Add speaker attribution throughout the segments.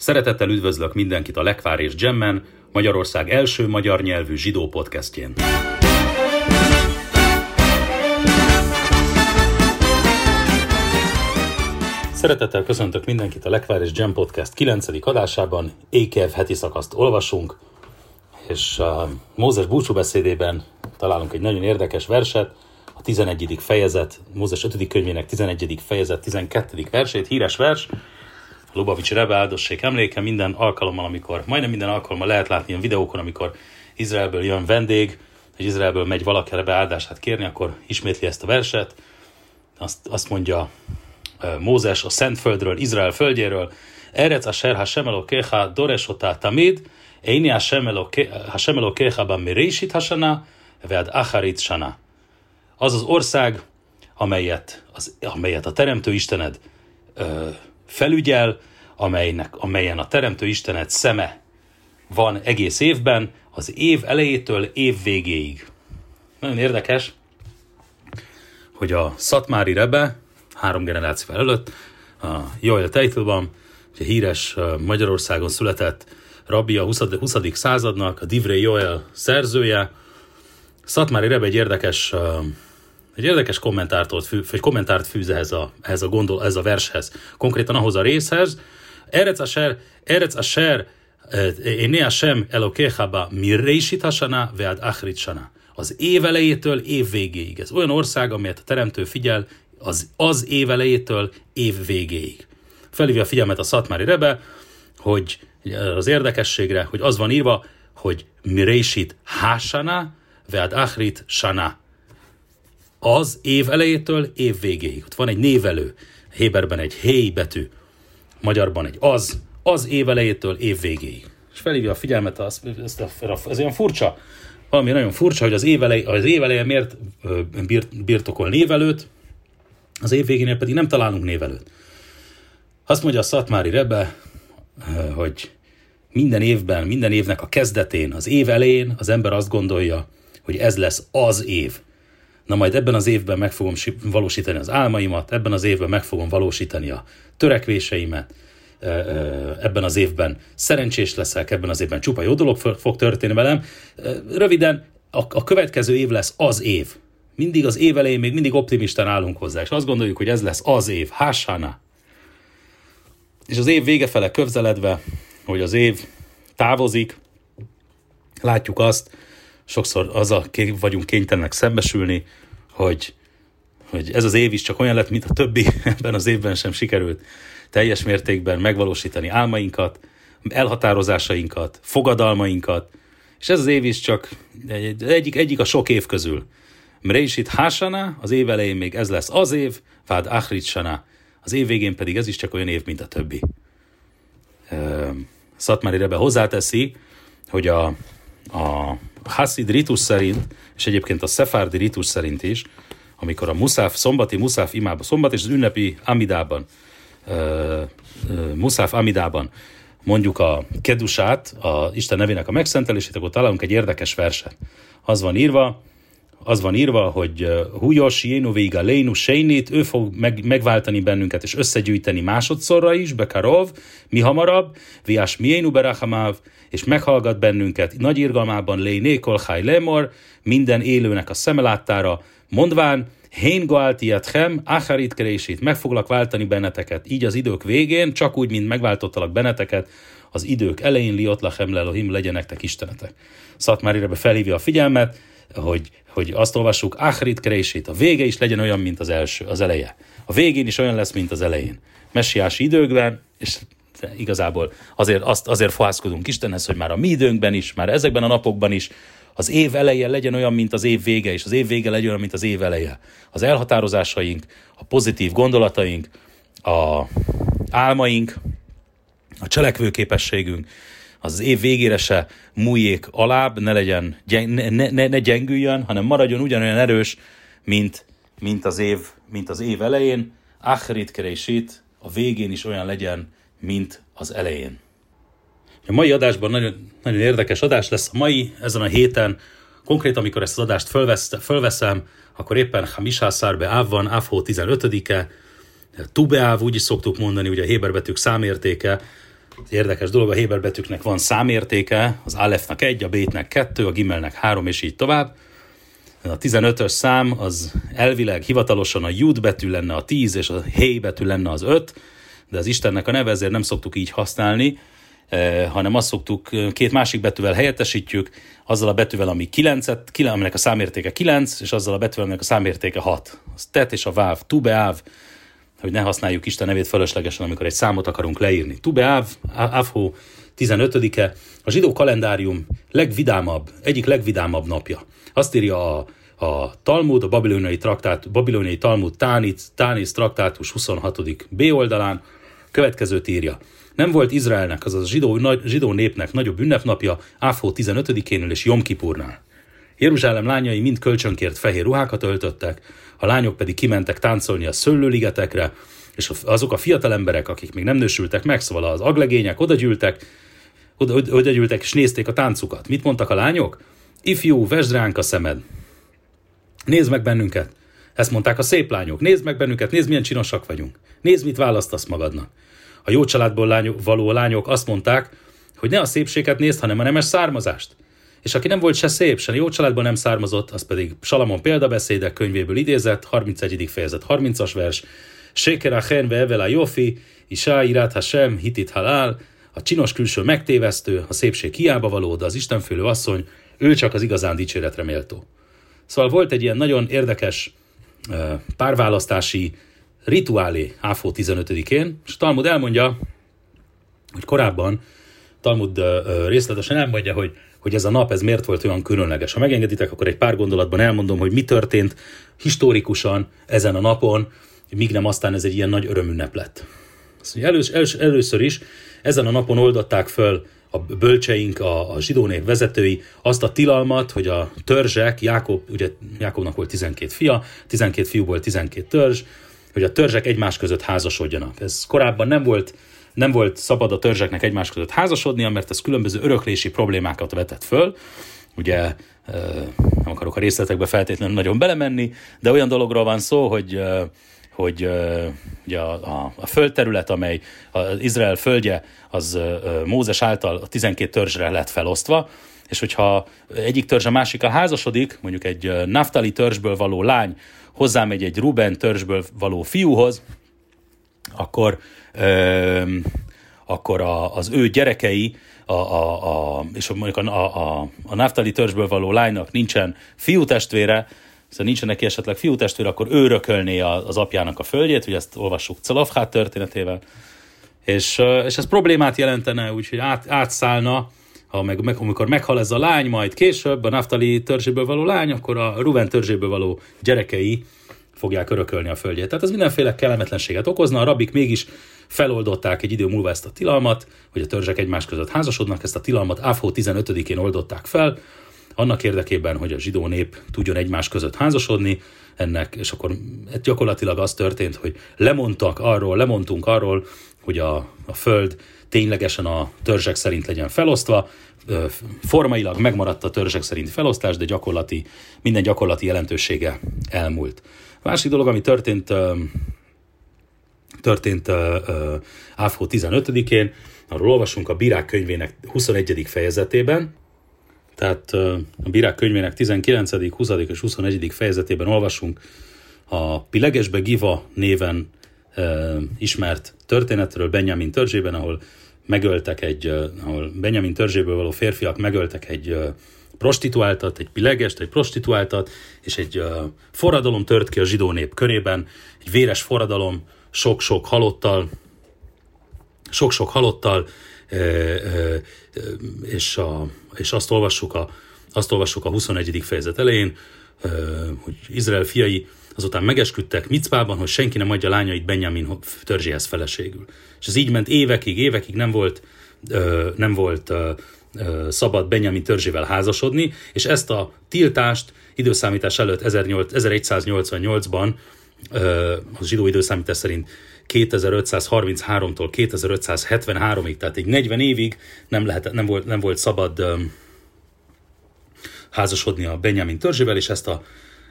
Speaker 1: Szeretettel üdvözlök mindenkit a Lekvár és Gemmen, Magyarország első magyar nyelvű zsidó podcastjén. Szeretettel köszöntök mindenkit a Lekvár és Gem Podcast 9. adásában. Ékev heti szakaszt olvasunk, és a Mózes búcsúbeszédében találunk egy nagyon érdekes verset, a 11. fejezet, Mózes 5. könyvének 11. fejezet 12. versét, híres vers, Lubavics Rebe áldossék emléke minden alkalommal, amikor, majdnem minden alkalommal lehet látni ilyen videókon, amikor Izraelből jön vendég, és Izraelből megy valaki Rebe áldását kérni, akkor ismétli ezt a verset, azt, azt mondja Mózes a Szentföldről, Izrael földjéről, Erec a Ser Hashem Elokecha Doresotá Tamid, Eini Hashem Elokecha Ban Mirésit Hasana, Vead Acharit Sana. Az az ország, amelyet, az, amelyet a Teremtő Istened ö, felügyel, amelynek, amelyen a Teremtő Istened szeme van egész évben, az év elejétől év végéig. Nagyon érdekes, hogy a Szatmári Rebe három generáció előtt, a Joel Teitelban, ugye híres Magyarországon született rabbi a 20. 20. századnak, a Divrei Joel szerzője. Szatmári Rebe egy érdekes egy érdekes kommentárt, fű, egy kommentárt fűz ehhez a, ehhez a, gondol, ehhez a vershez, konkrétan ahhoz a részhez. Erec ser, Erec Asher, Éné Hashem Elokéhaba Mirreisit Hasana, Vead Achrit Sana. Az év elejétől év végéig. Ez olyan ország, amelyet a Teremtő figyel az, az év elejétől év végéig. Felhívja a figyelmet a Szatmári Rebe, hogy az érdekességre, hogy az van írva, hogy Mireisit Hasana, Vead Achrit Sana az év elejétől év végéig. Ott van egy névelő, Héberben egy héj betű, magyarban egy az, az év elejétől év végéig. És felhívja a figyelmet, az, ez, ez olyan furcsa, valami nagyon furcsa, hogy az év, elej, az év eleje miért birt, birtokol névelőt, az év végénél pedig nem találunk névelőt. Azt mondja a Szatmári Rebe, hogy minden évben, minden évnek a kezdetén, az év elején az ember azt gondolja, hogy ez lesz az év na majd ebben az évben meg fogom valósítani az álmaimat, ebben az évben meg fogom valósítani a törekvéseimet, ebben az évben szerencsés leszek, ebben az évben csupa jó dolog fog történni velem. Röviden, a, következő év lesz az év. Mindig az év elején még mindig optimistán állunk hozzá, és azt gondoljuk, hogy ez lesz az év, hásána. És az év vége fele közeledve, hogy az év távozik, látjuk azt, sokszor az a vagyunk kénytelenek szembesülni, hogy, hogy ez az év is csak olyan lett, mint a többi, ebben az évben sem sikerült teljes mértékben megvalósítani álmainkat, elhatározásainkat, fogadalmainkat, és ez az év is csak egy, egyik, egyik a sok év közül. Mreishit Hásana, az év elején még ez lesz az év, Vád Achrit Sana, az év végén pedig ez is csak olyan év, mint a többi. Szatmári Rebe hozzáteszi, hogy a, a Hasid ritus szerint, és egyébként a Szefárdi ritus szerint is, amikor a muszáf, szombati muszáf imában, szombat és az ünnepi amidában, uh, uh, muszáf amidában mondjuk a kedusát, a Isten nevének a megszentelését, akkor találunk egy érdekes verset. Az van írva, az van írva, hogy Hújos, Jénovéga, Lénu, Seinit, ő fog meg, megváltani bennünket és összegyűjteni másodszorra is, Bekarov, mi hamarabb, Viás Miénu Berachamáv, és meghallgat bennünket nagy irgalmában Léné Kolhaj Lemor, minden élőnek a szemeláttára, mondván, Hén Goaltiatchem, Acharit Krésít, meg foglak váltani benneteket, így az idők végén, csak úgy, mint megváltottalak benneteket, az idők elején liot lachem lelohim legyenek te istenetek. Szatmári felhívja a figyelmet, hogy, hogy azt olvassuk, Achrit Krését, a vége is legyen olyan, mint az első, az eleje. A végén is olyan lesz, mint az elején. Messiási időkben, és igazából azért, azt, azért fohászkodunk Istenhez, hogy már a mi időnkben is, már ezekben a napokban is, az év eleje legyen olyan, mint az év vége, és az év vége legyen olyan, mint az év eleje. Az elhatározásaink, a pozitív gondolataink, a álmaink, a cselekvőképességünk, az év végére se múljék alább, ne legyen, ne, ne, ne gyengüljön, hanem maradjon ugyanolyan erős, mint, mint, az, év, mint az év elején. Achrit keresít, a végén is olyan legyen, mint az elején. A mai adásban nagyon, nagyon érdekes adás lesz. A mai, ezen a héten, konkrét amikor ezt az adást fölvesz, fölveszem, akkor éppen Hamisá Szárbe Áv van, Ávhó 15-e, Tubeáv, úgy is szoktuk mondani, ugye a héberbetűk számértéke, Érdekes dolog, a Héber betűknek van számértéke, az Alefnak egy, a Bétnek kettő, a Gimelnek három, és így tovább. A 15-ös szám az elvileg hivatalosan a Jud betű lenne a 10, és a Hé betű lenne az 5, de az Istennek a neve, ezért nem szoktuk így használni, eh, hanem azt szoktuk, eh, két másik betűvel helyettesítjük, azzal a betűvel, ami 9, aminek a számértéke 9, és azzal a betűvel, aminek a számértéke 6. Az tet és a váv, tu beáv, hogy ne használjuk Isten nevét fölöslegesen, amikor egy számot akarunk leírni. Tu beáv, Avho 15-e, a zsidó kalendárium legvidámabb, egyik legvidámabb napja. Azt írja a, a Talmud, a babiloniai, traktát, babiloniai Talmud Tánit, Tánis traktátus 26. B oldalán, következőt írja. Nem volt Izraelnek, azaz a zsidó, zsidó népnek nagyobb ünnepnapja Áfó 15-énél és Jom Kipurnál. Jeruzsálem lányai mind kölcsönkért fehér ruhákat öltöttek, a lányok pedig kimentek táncolni a szőlőligetekre, és azok a fiatal emberek, akik még nem nősültek meg, szóval az aglegények oda gyűltek, oda, oda gyűltek és nézték a táncukat. Mit mondtak a lányok? Ifjú, vesd ránk a szemed. Nézd meg bennünket. Ezt mondták a szép lányok. Nézd meg bennünket, nézd milyen csinosak vagyunk. Nézd, mit választasz magadnak. A jó családból lányok, való lányok azt mondták, hogy ne a szépséget nézd, hanem a nemes származást. És aki nem volt se szép, se jó családban nem származott, az pedig Salamon példabeszédek könyvéből idézett, 31. fejezet, 30-as vers, Sheker achen ve'evel jofi, Isá irát Hashem, hitit halál, a csinos külső megtévesztő, a szépség hiába való, de az Istenfélő asszony, ő csak az igazán dicséretre méltó. Szóval volt egy ilyen nagyon érdekes párválasztási rituálé Áfó 15-én, és Talmud elmondja, hogy korábban Talmud részletesen elmondja, hogy, hogy ez a nap ez miért volt olyan különleges. Ha megengeditek, akkor egy pár gondolatban elmondom, hogy mi történt historikusan ezen a napon, míg nem aztán ez egy ilyen nagy örömünnep lett. Elősz, elősz, először is ezen a napon oldották föl a bölcseink, a, a zsidó nép vezetői azt a tilalmat, hogy a törzsek, Jákob, ugye Jákobnak volt 12 fia, 12 fiúból 12 törzs, hogy a törzsek egymás között házasodjanak. Ez korábban nem volt, nem volt szabad a törzseknek egymás között házasodnia, mert ez különböző öröklési problémákat vetett föl. Ugye nem akarok a részletekbe feltétlenül nagyon belemenni, de olyan dologról van szó, hogy hogy ugye a, a, a földterület, amely az Izrael földje, az Mózes által a 12 törzsre lett felosztva, és hogyha egyik törzs a másikkal házasodik, mondjuk egy Naftali törzsből való lány hozzámegy egy Ruben törzsből való fiúhoz, akkor, akkor a, az ő gyerekei, a, a, a, és mondjuk a, a, a Naftali törzsből való lánynak nincsen fiútestvére, szóval nincsen neki esetleg fiútestvér, akkor ő rökölné az apjának a földjét, hogy ezt olvassuk Celofhát történetével, és, és ez problémát jelentene, úgyhogy át, átszállna, ha meg, meg, amikor meghal ez a lány, majd később a Naftali törzséből való lány, akkor a Ruven törzséből való gyerekei fogják örökölni a földjét. Tehát ez mindenféle kellemetlenséget okozna, a rabik mégis feloldották egy idő múlva ezt a tilalmat, hogy a törzsek egymás között házasodnak, ezt a tilalmat Áfó 15-én oldották fel, annak érdekében, hogy a zsidó nép tudjon egymás között házasodni, ennek, és akkor gyakorlatilag az történt, hogy lemondtak arról, lemondtunk arról, hogy a, a föld ténylegesen a törzsek szerint legyen felosztva, formailag megmaradt a törzsek szerint felosztás, de gyakorlati, minden gyakorlati jelentősége elmúlt. Másik dolog, ami történt, történt Áfó 15-én, arról olvasunk a Bírák könyvének 21. fejezetében, tehát a Bírák könyvének 19., 20. és 21. fejezetében olvasunk a Pilegesbe Giva néven ismert történetről Benjamin törzsében, ahol megöltek egy, ahol Benjamin törzséből való férfiak megöltek egy prostituáltat, egy pilegest, egy prostituáltat, és egy forradalom tört ki a zsidó nép körében, egy véres forradalom, sok-sok halottal, sok-sok halottal, és, a, és azt olvassuk a, azt olvassuk a 21. fejezet elején, hogy Izrael fiai azután megesküdtek Micpában, hogy senki nem adja lányait Benjamin törzséhez feleségül. És ez így ment évekig, évekig nem volt, nem volt szabad Benjamin törzsével házasodni, és ezt a tiltást időszámítás előtt 1188-ban, a zsidó időszámítás szerint 2533-tól 2573-ig, tehát egy 40 évig nem, lehet, nem, volt, nem volt szabad házasodni a Benjamin törzsével, és ezt a,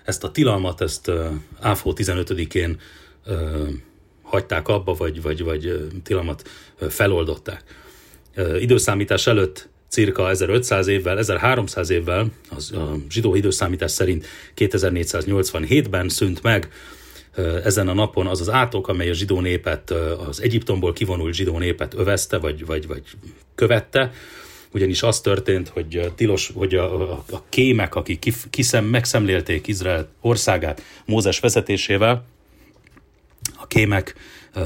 Speaker 1: ezt a tilalmat, ezt Áfó 15-én hagyták abba, vagy, vagy, vagy tilalmat feloldották. időszámítás előtt cirka 1500 évvel, 1300 évvel, az a zsidó időszámítás szerint 2487-ben szűnt meg ezen a napon az az átok, amely a zsidó népet, az Egyiptomból kivonult zsidó népet övezte, vagy, vagy, vagy követte, ugyanis az történt, hogy tilos, hogy a, a, a kémek, akik kiszem, megszemlélték Izrael országát Mózes vezetésével, a kémek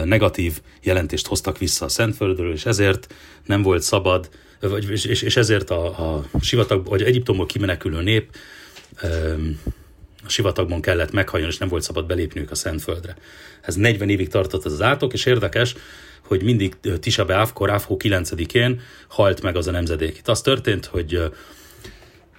Speaker 1: negatív jelentést hoztak vissza a Szentföldről, és ezért nem volt szabad, vagy, és, és ezért a, a sivatag, vagy Egyiptomból kimenekülő nép a sivatagban kellett meghajjon, és nem volt szabad belépniük a Szentföldre. Ez 40 évig tartott az átok, és érdekes, hogy mindig Tisa Beávkor, Ávhó 9-én halt meg az a nemzedék. Itt az történt, hogy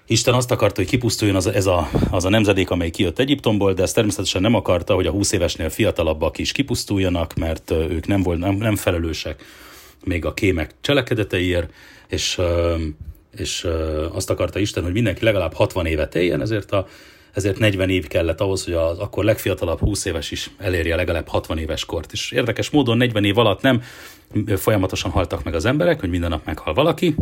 Speaker 1: Isten azt akarta, hogy kipusztuljon az, ez a, az a nemzedék, amely kijött Egyiptomból, de ezt természetesen nem akarta, hogy a 20 évesnél fiatalabbak is kipusztuljanak, mert ők nem, volt, nem, nem felelősek még a kémek cselekedeteiért, és, és azt akarta Isten, hogy mindenki legalább 60 évet éljen, ezért a ezért 40 év kellett ahhoz, hogy az akkor legfiatalabb 20 éves is elérje legalább 60 éves kort. És érdekes módon 40 év alatt nem folyamatosan haltak meg az emberek, hogy minden nap meghal valaki,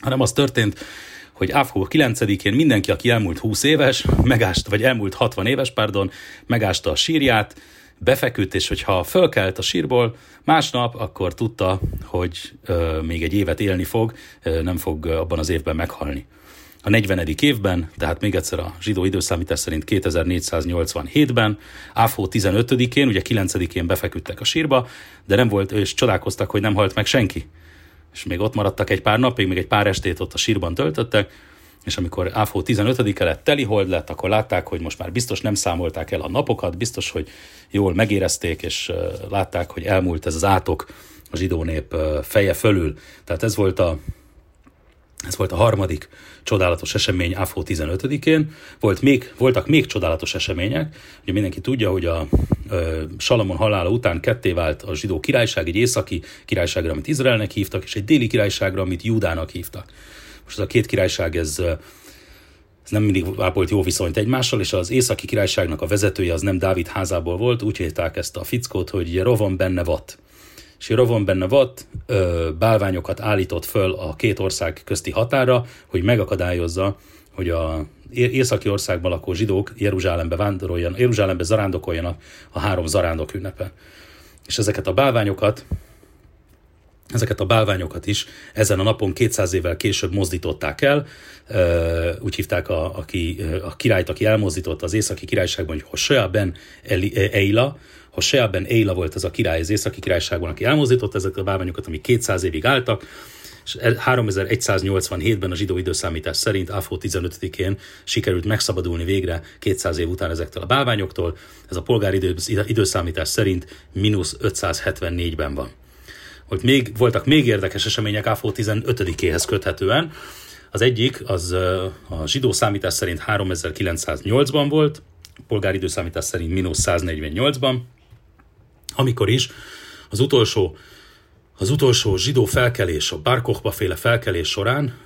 Speaker 1: hanem az történt, hogy áfó 9-én mindenki, aki elmúlt 20 éves, megást, vagy elmúlt 60 éves, pardon, megásta a sírját, befeküdt, és hogyha fölkelt a sírból, másnap akkor tudta, hogy ö, még egy évet élni fog, ö, nem fog abban az évben meghalni a 40. évben, tehát még egyszer a zsidó időszámítás szerint 2487-ben, Áfó 15-én, ugye 9-én befeküdtek a sírba, de nem volt, és csodálkoztak, hogy nem halt meg senki. És még ott maradtak egy pár napig, még egy pár estét ott a sírban töltöttek, és amikor Áfó 15-e lett, teli hold lett, akkor látták, hogy most már biztos nem számolták el a napokat, biztos, hogy jól megérezték, és látták, hogy elmúlt ez az átok a zsidó nép feje fölül. Tehát ez volt a ez volt a harmadik csodálatos esemény AFO 15-én. Volt még, voltak még csodálatos események. Ugye mindenki tudja, hogy a ö, Salamon halála után ketté vált a zsidó királyság, egy északi királyságra, amit Izraelnek hívtak, és egy déli királyságra, amit Júdának hívtak. Most ez a két királyság, ez, ez nem mindig ápolt jó viszonyt egymással, és az északi királyságnak a vezetője az nem Dávid házából volt, úgy hívták ezt a fickót, hogy Jerovam benne vat és Rovon benne volt, bálványokat állított föl a két ország közti határa, hogy megakadályozza, hogy a északi országban lakó zsidók Jeruzsálembe vándoroljanak, Jeruzsálembe zarándokoljanak a három zarándok ünnepe. És ezeket a bálványokat Ezeket a bálványokat is ezen a napon 200 évvel később mozdították el. Úgy hívták a, aki, a királyt, aki elmozdította az északi királyságban, hogy Hosea ben Eila, Hosea ben Eila volt az a király az északi királyságban, aki elmozdította ezeket a bálványokat, amik 200 évig álltak, és 3187-ben a zsidó időszámítás szerint Áfó 15-én sikerült megszabadulni végre 200 év után ezektől a bálványoktól. Ez a polgári időszámítás szerint mínusz 574-ben van. Volt még, voltak még érdekes események Áfó 15-éhez köthetően. Az egyik az a zsidó számítás szerint 3908-ban volt, polgári időszámítás szerint mínusz 148-ban, amikor is az utolsó, az utolsó zsidó felkelés, a Barkochba féle felkelés során,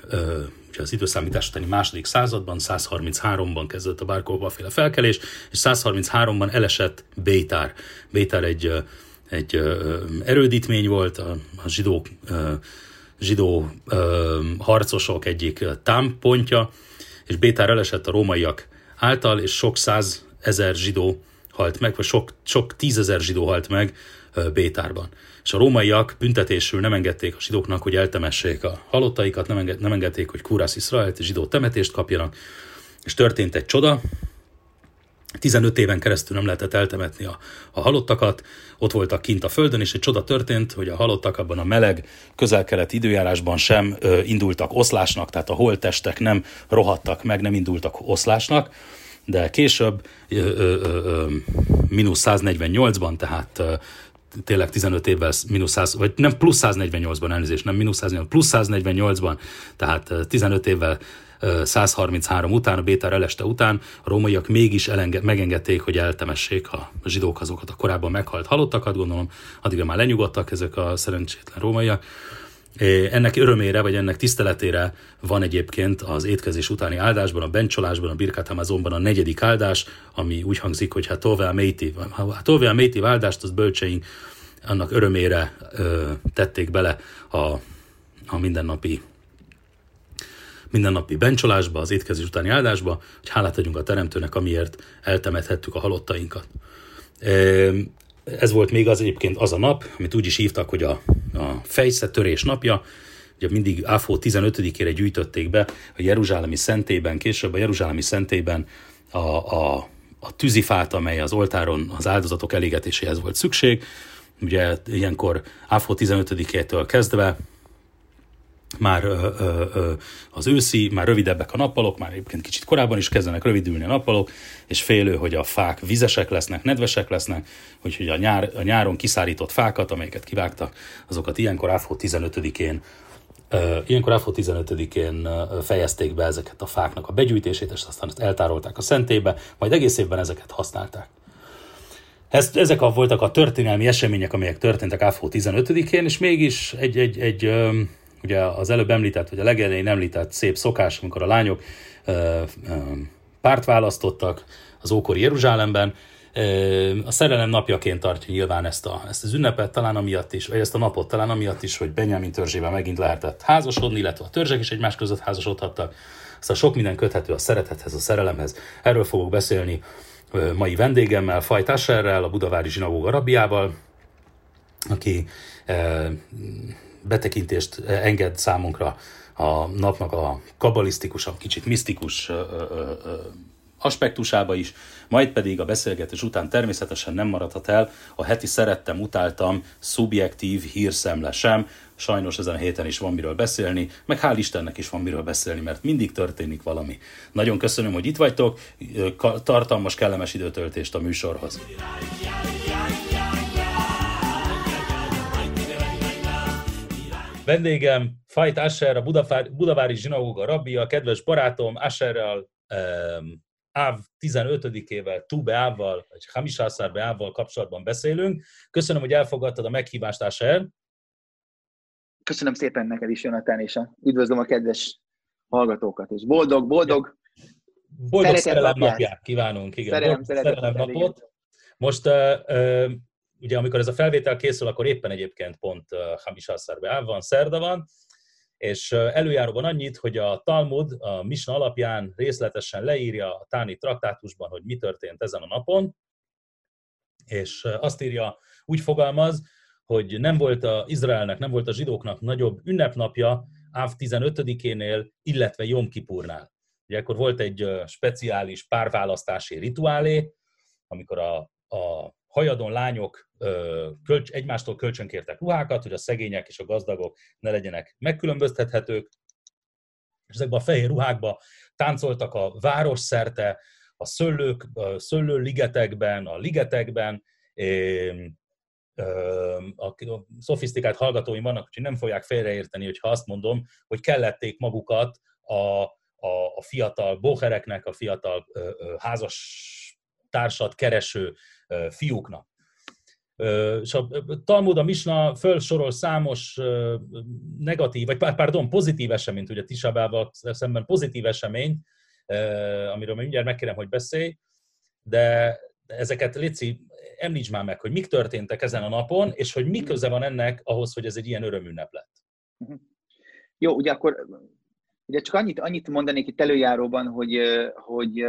Speaker 1: ugye az időszámítás utáni második században, 133-ban kezdett a Barkochba féle felkelés, és 133-ban elesett Bétár. Bétár egy, egy erődítmény volt, a, a zsidó, zsidó harcosok egyik támpontja, és Bétár elesett a rómaiak által, és sok száz ezer zsidó halt meg, vagy sok, sok tízezer zsidó halt meg Bétárban. És a rómaiak büntetésül nem engedték a zsidóknak, hogy eltemessék a halottaikat, nem, enged, nem engedték, hogy Kúrász Iszraelt, zsidó temetést kapjanak, és történt egy csoda, 15 éven keresztül nem lehetett eltemetni a, a halottakat, ott voltak kint a földön, és egy csoda történt, hogy a halottak abban a meleg, közel-keleti időjárásban sem ö, indultak oszlásnak, tehát a holttestek nem rohadtak meg, nem indultak oszlásnak, de később, mínusz 148-ban, tehát tényleg 15 évvel mínusz 100, vagy nem plusz 148-ban elnézést, nem mínusz 148, plusz 148-ban, tehát 15 évvel 133 után, a Bétár eleste után a rómaiak mégis elenge, megengedték, hogy eltemessék a zsidók azokat a korábban meghalt halottakat, gondolom, addigra már lenyugodtak ezek a szerencsétlen rómaiak, ennek örömére, vagy ennek tiszteletére van egyébként az étkezés utáni áldásban, a bencsolásban, a Birkat Amazonban a negyedik áldás, ami úgy hangzik, hogy hát Tove Méti, hát Tove Méti áldást az bölcseink annak örömére ö, tették bele a a mindennapi mindennapi bencsolásba, az étkezés utáni áldásba, hogy hálát adjunk a Teremtőnek, amiért eltemethettük a halottainkat. Ez volt még az egyébként az a nap, amit úgy is hívtak, hogy a, a fejszetörés napja, ugye mindig Áfó 15-ére gyűjtötték be a Jeruzsálemi szentében, később a Jeruzsálemi szentében a, a, a tűzifát, amely az oltáron az áldozatok elégetéséhez volt szükség. Ugye ilyenkor Áfó 15-től kezdve már ö, ö, ö, az őszi, már rövidebbek a nappalok, már egyébként kicsit korábban is kezdenek rövidülni a nappalok, és félő, hogy a fák vizesek lesznek, nedvesek lesznek, úgyhogy a, nyár, a nyáron kiszárított fákat, amelyeket kivágtak, azokat ilyenkor áfó 15-én Ilyenkor áfó 15-én fejezték be ezeket a fáknak a begyűjtését, és aztán ezt eltárolták a szentébe, majd egész évben ezeket használták. Ezt, ezek a, voltak a történelmi események, amelyek történtek áfó 15-én, és mégis egy, egy, egy ugye az előbb említett, vagy a legelején említett szép szokás, amikor a lányok ö, ö, párt választottak az ókori Jeruzsálemben, a szerelem napjaként tartja nyilván ezt, a, ezt az ünnepet, talán amiatt is, vagy ezt a napot talán amiatt is, hogy Benjamin törzsével megint lehetett házasodni, illetve a törzsek is egymás között házasodhattak. Aztán sok minden köthető a szeretethez, a szerelemhez. Erről fogok beszélni mai vendégemmel, Fajt Asherrel, a Budavári Zsinagóga rabbiával, aki betekintést enged számunkra a napnak a kabalisztikusan, kicsit misztikus aspektusába is, majd pedig a beszélgetés után természetesen nem maradhat el a heti szerettem, utáltam, szubjektív hírszemle sem. Sajnos ezen a héten is van miről beszélni, meg hál' Istennek is van miről beszélni, mert mindig történik valami. Nagyon köszönöm, hogy itt vagytok, tartalmas, kellemes időtöltést a műsorhoz. Vendégem Fajt Asher, a Budavári Zsinagóga rabbia, kedves barátom Asherrel um, Áv 15-ével, Tube Ávval, vagy Hamisászár Ávval kapcsolatban beszélünk. Köszönöm, hogy elfogadtad a meghívást, Asher.
Speaker 2: Köszönöm szépen neked is, Jonathan, és a, üdvözlöm a kedves hallgatókat, és boldog, boldog,
Speaker 1: boldog szerelem napját. napját kívánunk. Igen, szerelem, szerelem napot. Most uh, uh, ugye amikor ez a felvétel készül, akkor éppen egyébként pont uh, Hamis Asszarbe van, szerda van, és előjáróban annyit, hogy a Talmud a Misna alapján részletesen leírja a Táni traktátusban, hogy mi történt ezen a napon, és azt írja, úgy fogalmaz, hogy nem volt a Izraelnek, nem volt a zsidóknak nagyobb ünnepnapja Áv 15-énél, illetve Jom Kipurnál. Ugye akkor volt egy speciális párválasztási rituálé, amikor a, a hajadon lányok kölcs, egymástól kölcsönkértek ruhákat, hogy a szegények és a gazdagok ne legyenek megkülönböztethetők, és ezekben a fehér ruhákba táncoltak a város szerte, a szőlők, a szőlőligetekben, a ligetekben, a szofisztikált hallgatóim vannak, hogy nem fogják félreérteni, hogyha azt mondom, hogy kellették magukat a, a, a fiatal bohereknek, a fiatal házas társat kereső fiúknak. És a Talmud, a Misna felsorol számos negatív, vagy pardon, pozitív eseményt, ugye Tisabával szemben pozitív eseményt, amiről mindjárt megkérem, hogy beszélj, de ezeket Léci, említs már meg, hogy mik történtek ezen a napon, és hogy mi köze van ennek ahhoz, hogy ez egy ilyen örömünnep lett.
Speaker 2: Mhm. Jó, ugye akkor ugye csak annyit, annyit mondanék itt előjáróban, hogy, hogy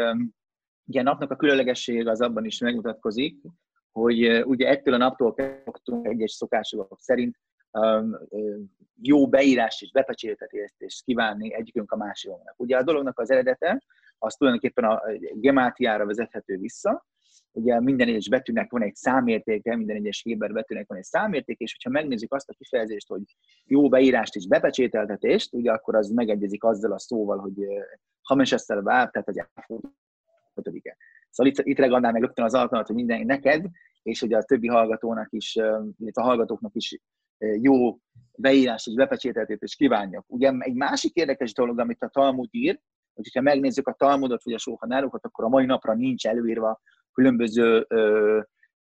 Speaker 2: ugye a napnak a különlegesség az abban is megmutatkozik, hogy ugye ettől a naptól kezdtünk egyes szokások szerint jó beírás és bepecsétetést kívánni egyikünk a másiknak. Ugye a dolognak az eredete, az tulajdonképpen a gemátiára vezethető vissza, ugye minden egyes betűnek van egy számértéke, minden egyes héber betűnek van egy számérték, és hogyha megnézzük azt a kifejezést, hogy jó beírást és bepecsételtetést, ugye akkor az megegyezik azzal a szóval, hogy hamesesszel váb, tehát az ötödike. Szóval itt, itt ragadnám meg rögtön az alkalmat, hogy minden neked, és ugye a többi hallgatónak is, illetve a hallgatóknak is jó beírás és bepecsételtét is kívánjak. Ugye egy másik érdekes dolog, amit a Talmud ír, hogy ha megnézzük a Talmudot vagy a Sóhanárokat, akkor a mai napra nincs előírva különböző ö,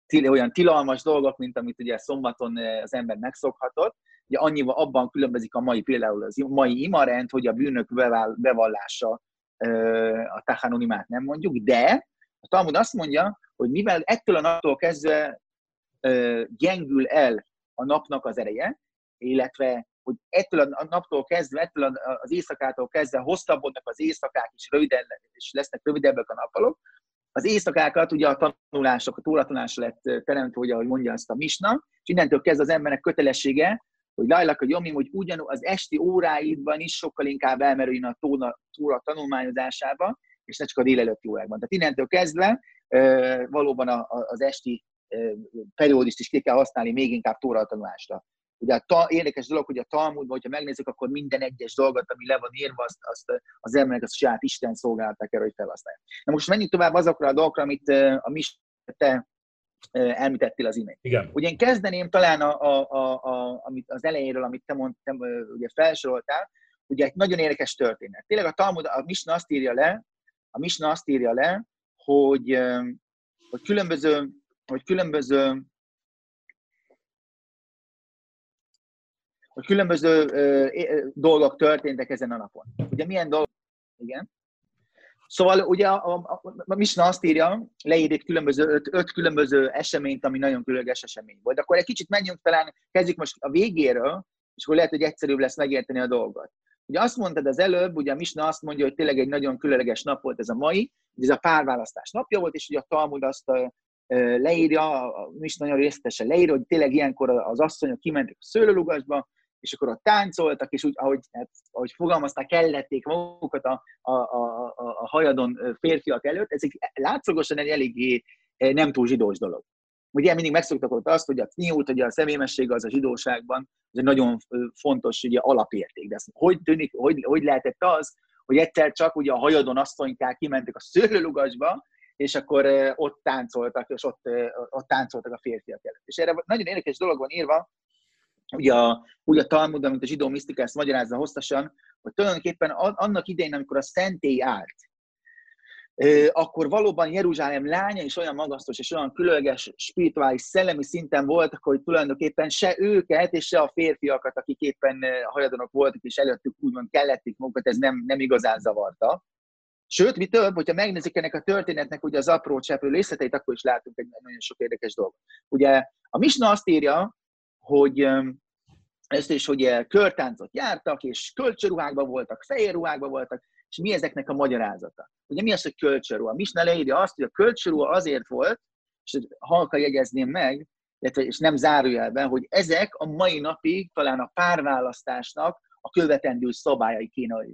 Speaker 2: til, olyan tilalmas dolgok, mint amit ugye szombaton az ember megszokhatott. Ugye annyival abban különbözik a mai például az mai imarend, hogy a bűnök bevallása a tachanonimát nem mondjuk, de a Talmud azt mondja, hogy mivel ettől a naptól kezdve gyengül el a napnak az ereje, illetve hogy ettől a naptól kezdve, ettől az éjszakától kezdve hosszabbodnak az éjszakák, és, röviden, és lesznek rövidebbek a nappalok. Az éjszakákat ugye a tanulások, a tóratanás lett teremtve, ugye, ahogy mondja azt a misna, és innentől kezdve az embernek kötelessége, hogy lajlak, hogy Jomim, hogy ugyanúgy az esti óráidban is sokkal inkább elmerüljön a tóna, tóra tanulmányozásába, és ne csak a délelőtti órákban. Tehát innentől kezdve valóban az esti periódist is ki kell használni még inkább tóra tanulásra. Ugye a ta, érdekes dolog, hogy a Talmudban, hogyha megnézzük, akkor minden egyes dolgot, ami le van írva, azt, azt az embernek az saját Isten szolgálatára, hogy felhasználja. Na most menjünk tovább azokra a dolgokra, amit a mi te elmítettél az imént.
Speaker 1: Igen.
Speaker 2: Ugye én kezdeném talán a, a, a, a, amit az elejéről, amit te, mond, te ugye felsoroltál, ugye egy nagyon érdekes történet. Tényleg a Talmud, a Misna azt írja le, a Misna azt írja le, hogy, hogy különböző, hogy különböző hogy különböző ö, dolgok történtek ezen a napon. Ugye milyen dolgok? Igen. Szóval ugye a, a, a Misna azt írja, leír egy különböző, öt, öt különböző eseményt, ami nagyon különleges esemény volt. Akkor egy kicsit menjünk talán, kezdjük most a végéről, és akkor lehet, hogy egyszerűbb lesz megérteni a dolgot. Ugye azt mondtad az előbb, ugye a Misna azt mondja, hogy tényleg egy nagyon különleges nap volt ez a mai, ez a párválasztás napja volt, és ugye a Talmud azt leírja, a Misna nagyon részletesen leírja, hogy tényleg ilyenkor az asszonyok kimentek a szőlőlugasba, és akkor ott táncoltak, és úgy, ahogy, hát, ahogy fogalmazták, kellették magukat a, a, a, a, hajadon férfiak előtt, ez egy látszagosan egy eléggé nem túl zsidós dolog. Ugye mindig megszoktak ott azt, hogy a cniút, hogy a személyesség az a zsidóságban, ez egy nagyon fontos ugye, alapérték. De ezt, hogy, tűnik, hogy, hogy lehetett az, hogy egyszer csak ugye a hajadon asszonykák kimentek a szőlőlugasba, és akkor ott táncoltak, és ott, ott táncoltak a férfiak előtt. És erre nagyon érdekes dolog van írva, ugye a, úgy a Talmud, amit a zsidó misztika ezt magyarázza hosszasan, hogy tulajdonképpen annak idején, amikor a szentély állt, akkor valóban Jeruzsálem lánya is olyan magasztos és olyan különleges spirituális szellemi szinten voltak, hogy tulajdonképpen se őket és se a férfiakat, akik éppen hajadonok voltak és előttük úgymond kellették magukat, ez nem, nem igazán zavarta. Sőt, mi több, hogyha megnézzük ennek a történetnek ugye az apró cseprő részleteit, akkor is látunk egy nagyon sok érdekes dolgot. Ugye a Misna azt írja, hogy ezt is, hogy körtáncot jártak, és kölcsönruhákban voltak, fehér ruhákban voltak, és mi ezeknek a magyarázata? Ugye mi az, hogy kölcsönruha? Misna leírja azt, hogy a kölcsönruha azért volt, és halka jegyezném meg, és nem zárójelben, hogy ezek a mai napig talán a párválasztásnak a követendő szabályai kéne,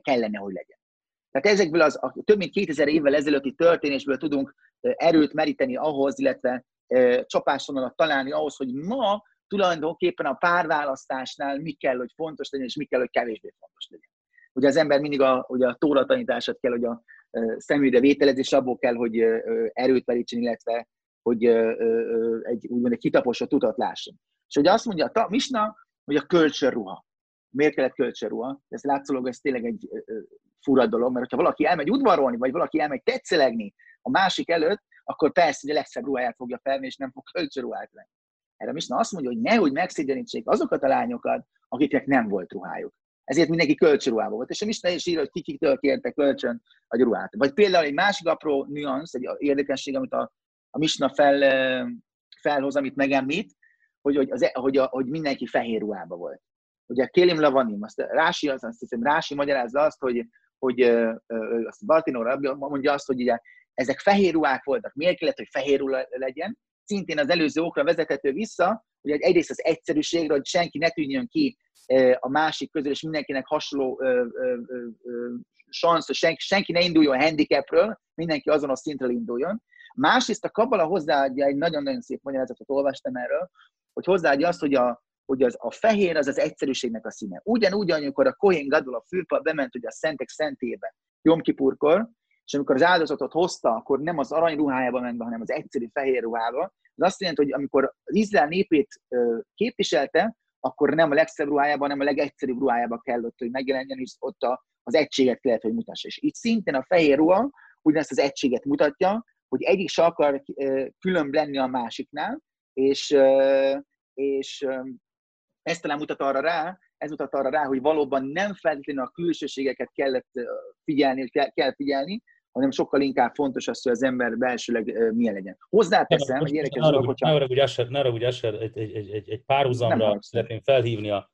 Speaker 2: kellene, hogy legyen. Tehát ezekből az a több mint 2000 évvel ezelőtti történésből tudunk erőt meríteni ahhoz, illetve e, csapásvonalat találni ahhoz, hogy ma tulajdonképpen a párválasztásnál mi kell, hogy fontos legyen, és mi kell, hogy kevésbé fontos legyen. Ugye az ember mindig a, ugye a tóra tanítását kell, hogy a szemügyre vételezés, abból kell, hogy erőt merítsen, illetve hogy egy, úgymond egy kitaposott utat lásson. És hogy azt mondja a Misna, hogy a kölcsönruha. Miért kellett kölcsönruha? Ez látszólag ez tényleg egy fura dolog, mert ha valaki elmegy udvarolni, vagy valaki elmegy tetszelegni a másik előtt, akkor persze, hogy a legszebb ruháját fogja felni, és nem fog kölcsönruhát venni. Erre Misna azt mondja, hogy nehogy megszégyenítsék azokat a lányokat, akiknek nem volt ruhájuk. Ezért mindenki kölcsönruhában volt. És a Misna is ír, hogy kikitől kérte kölcsön a ruhát. Vagy például egy másik apró nüansz, egy érdekesség, amit a, a Misna fel, felhoz, amit megemlít, hogy, hogy, az, e, hogy, a, hogy mindenki fehér ruhában volt. Ugye Kélim Lavanim, azt Rási, azt, hiszem, Rási magyarázza azt, hogy, hogy azt Baltinóra mondja azt, hogy ugye ezek fehér ruhák voltak. Miért kellett, hogy fehér ruha legyen? Szintén az előző okra vezethető vissza, hogy egyrészt az egyszerűségre, hogy senki ne tűnjön ki a másik közül, és mindenkinek hasonló szansz, senki, senki ne induljon handicapről, mindenki azonos szintről induljon. Másrészt a Kabala hozzáadja, egy nagyon-nagyon szép magyarázatot olvastam erről, hogy hozzáadja azt, hogy a, hogy az, a fehér az az egyszerűségnek a színe. Ugyanúgy, amikor a Kohen Gadol a fülpa bement ugye a szentek szentébe, Jom Kipurkor, és amikor az áldozatot hozta, akkor nem az arany ruhájába ment be, hanem az egyszerű fehér ruhába. Ez azt jelenti, hogy amikor az Izrael népét képviselte, akkor nem a legszebb ruhájában, hanem a legegyszerűbb ruhájában kellett, hogy megjelenjen, és ott a, az egységet kellett, hogy mutassa. És itt szintén a fehér ruha ugyanezt az egységet mutatja, hogy egyik se akar különb lenni a másiknál, és, és ez talán mutat arra rá, ez mutat arra rá, hogy valóban nem feltétlenül a külsőségeket kellett figyelni, kell, figyelni, hanem sokkal inkább fontos az, hogy az ember belsőleg milyen legyen. Hozzáteszem, hogy
Speaker 1: érdekes dolog, hogyha... Ne hogy Asher, ne hogy Asher, egy, egy, egy, egy párhuzamra szeretném felhívni a,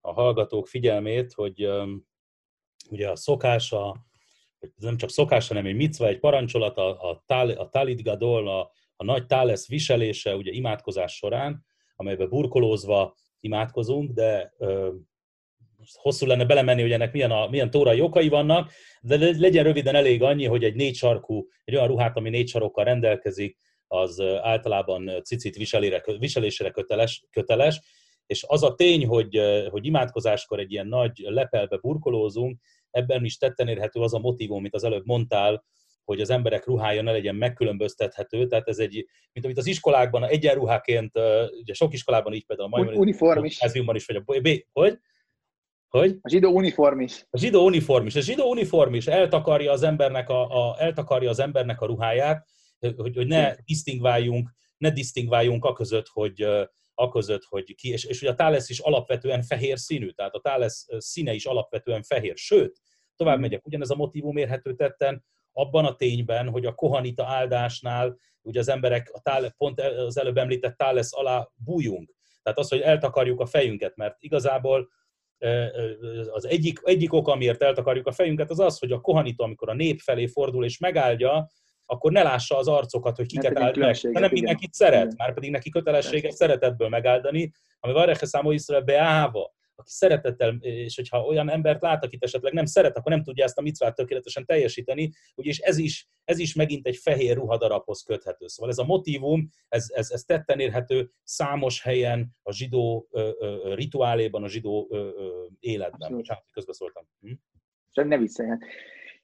Speaker 1: a hallgatók figyelmét, hogy ugye a szokása, nem csak szokás, hanem egy micva, egy parancsolat, a, a, tál, a talit gadol, a, a nagy tálesz viselése, ugye imádkozás során, amelybe burkolózva imádkozunk, de ö, hosszú lenne belemenni, hogy ennek milyen, a, milyen tórai okai vannak, de legyen röviden elég annyi, hogy egy négy sarkú, egy olyan ruhát, ami négy sarokkal rendelkezik, az általában cicit viselésére köteles, köteles, és az a tény, hogy, hogy imádkozáskor egy ilyen nagy lepelbe burkolózunk, ebben is tetten érhető az a motivum, amit az előbb mondtál, hogy az emberek ruhája ne legyen megkülönböztethető, tehát ez egy, mint amit az iskolákban egyenruháként, ugye sok iskolában így például a
Speaker 2: mai uniform is.
Speaker 1: is, vagy a hogy? Hogy?
Speaker 2: A zsidó uniform is.
Speaker 1: A zsidó uniform is. A zsidó uniform is eltakarja az embernek a, a, eltakarja az embernek a ruháját, hogy, hogy ne disztingváljunk, ne disztingváljunk a között, hogy, a között, hogy ki, és, és ugye a tálesz is alapvetően fehér színű, tehát a tálesz színe is alapvetően fehér, sőt, tovább mm. megyek, ugyanez a motivum érhető tetten abban a tényben, hogy a kohanita áldásnál ugye az emberek a tál, pont az előbb említett tálesz alá bújunk. Tehát az, hogy eltakarjuk a fejünket, mert igazából az egyik, egyik ok, amiért eltakarjuk a fejünket, az az, hogy a kohanita, amikor a nép felé fordul és megáldja, akkor ne lássa az arcokat, hogy kiket áld meg, hanem mindenkit szeret, már pedig neki kötelessége szeretetből megáldani, ami van számú Iszrael beáva, aki szeretettel, és hogyha olyan embert lát, akit esetleg nem szeret, akkor nem tudja ezt a micvát tökéletesen teljesíteni, és ez is, ez is megint egy fehér ruhadarabhoz köthető. Szóval ez a motivum, ez, ez, ez tetten érhető számos helyen a zsidó ö, ö, rituáléban, a zsidó ö, ö, életben. Bocsánat, közbeszóltam. Hm?
Speaker 2: Sem ne visszajön.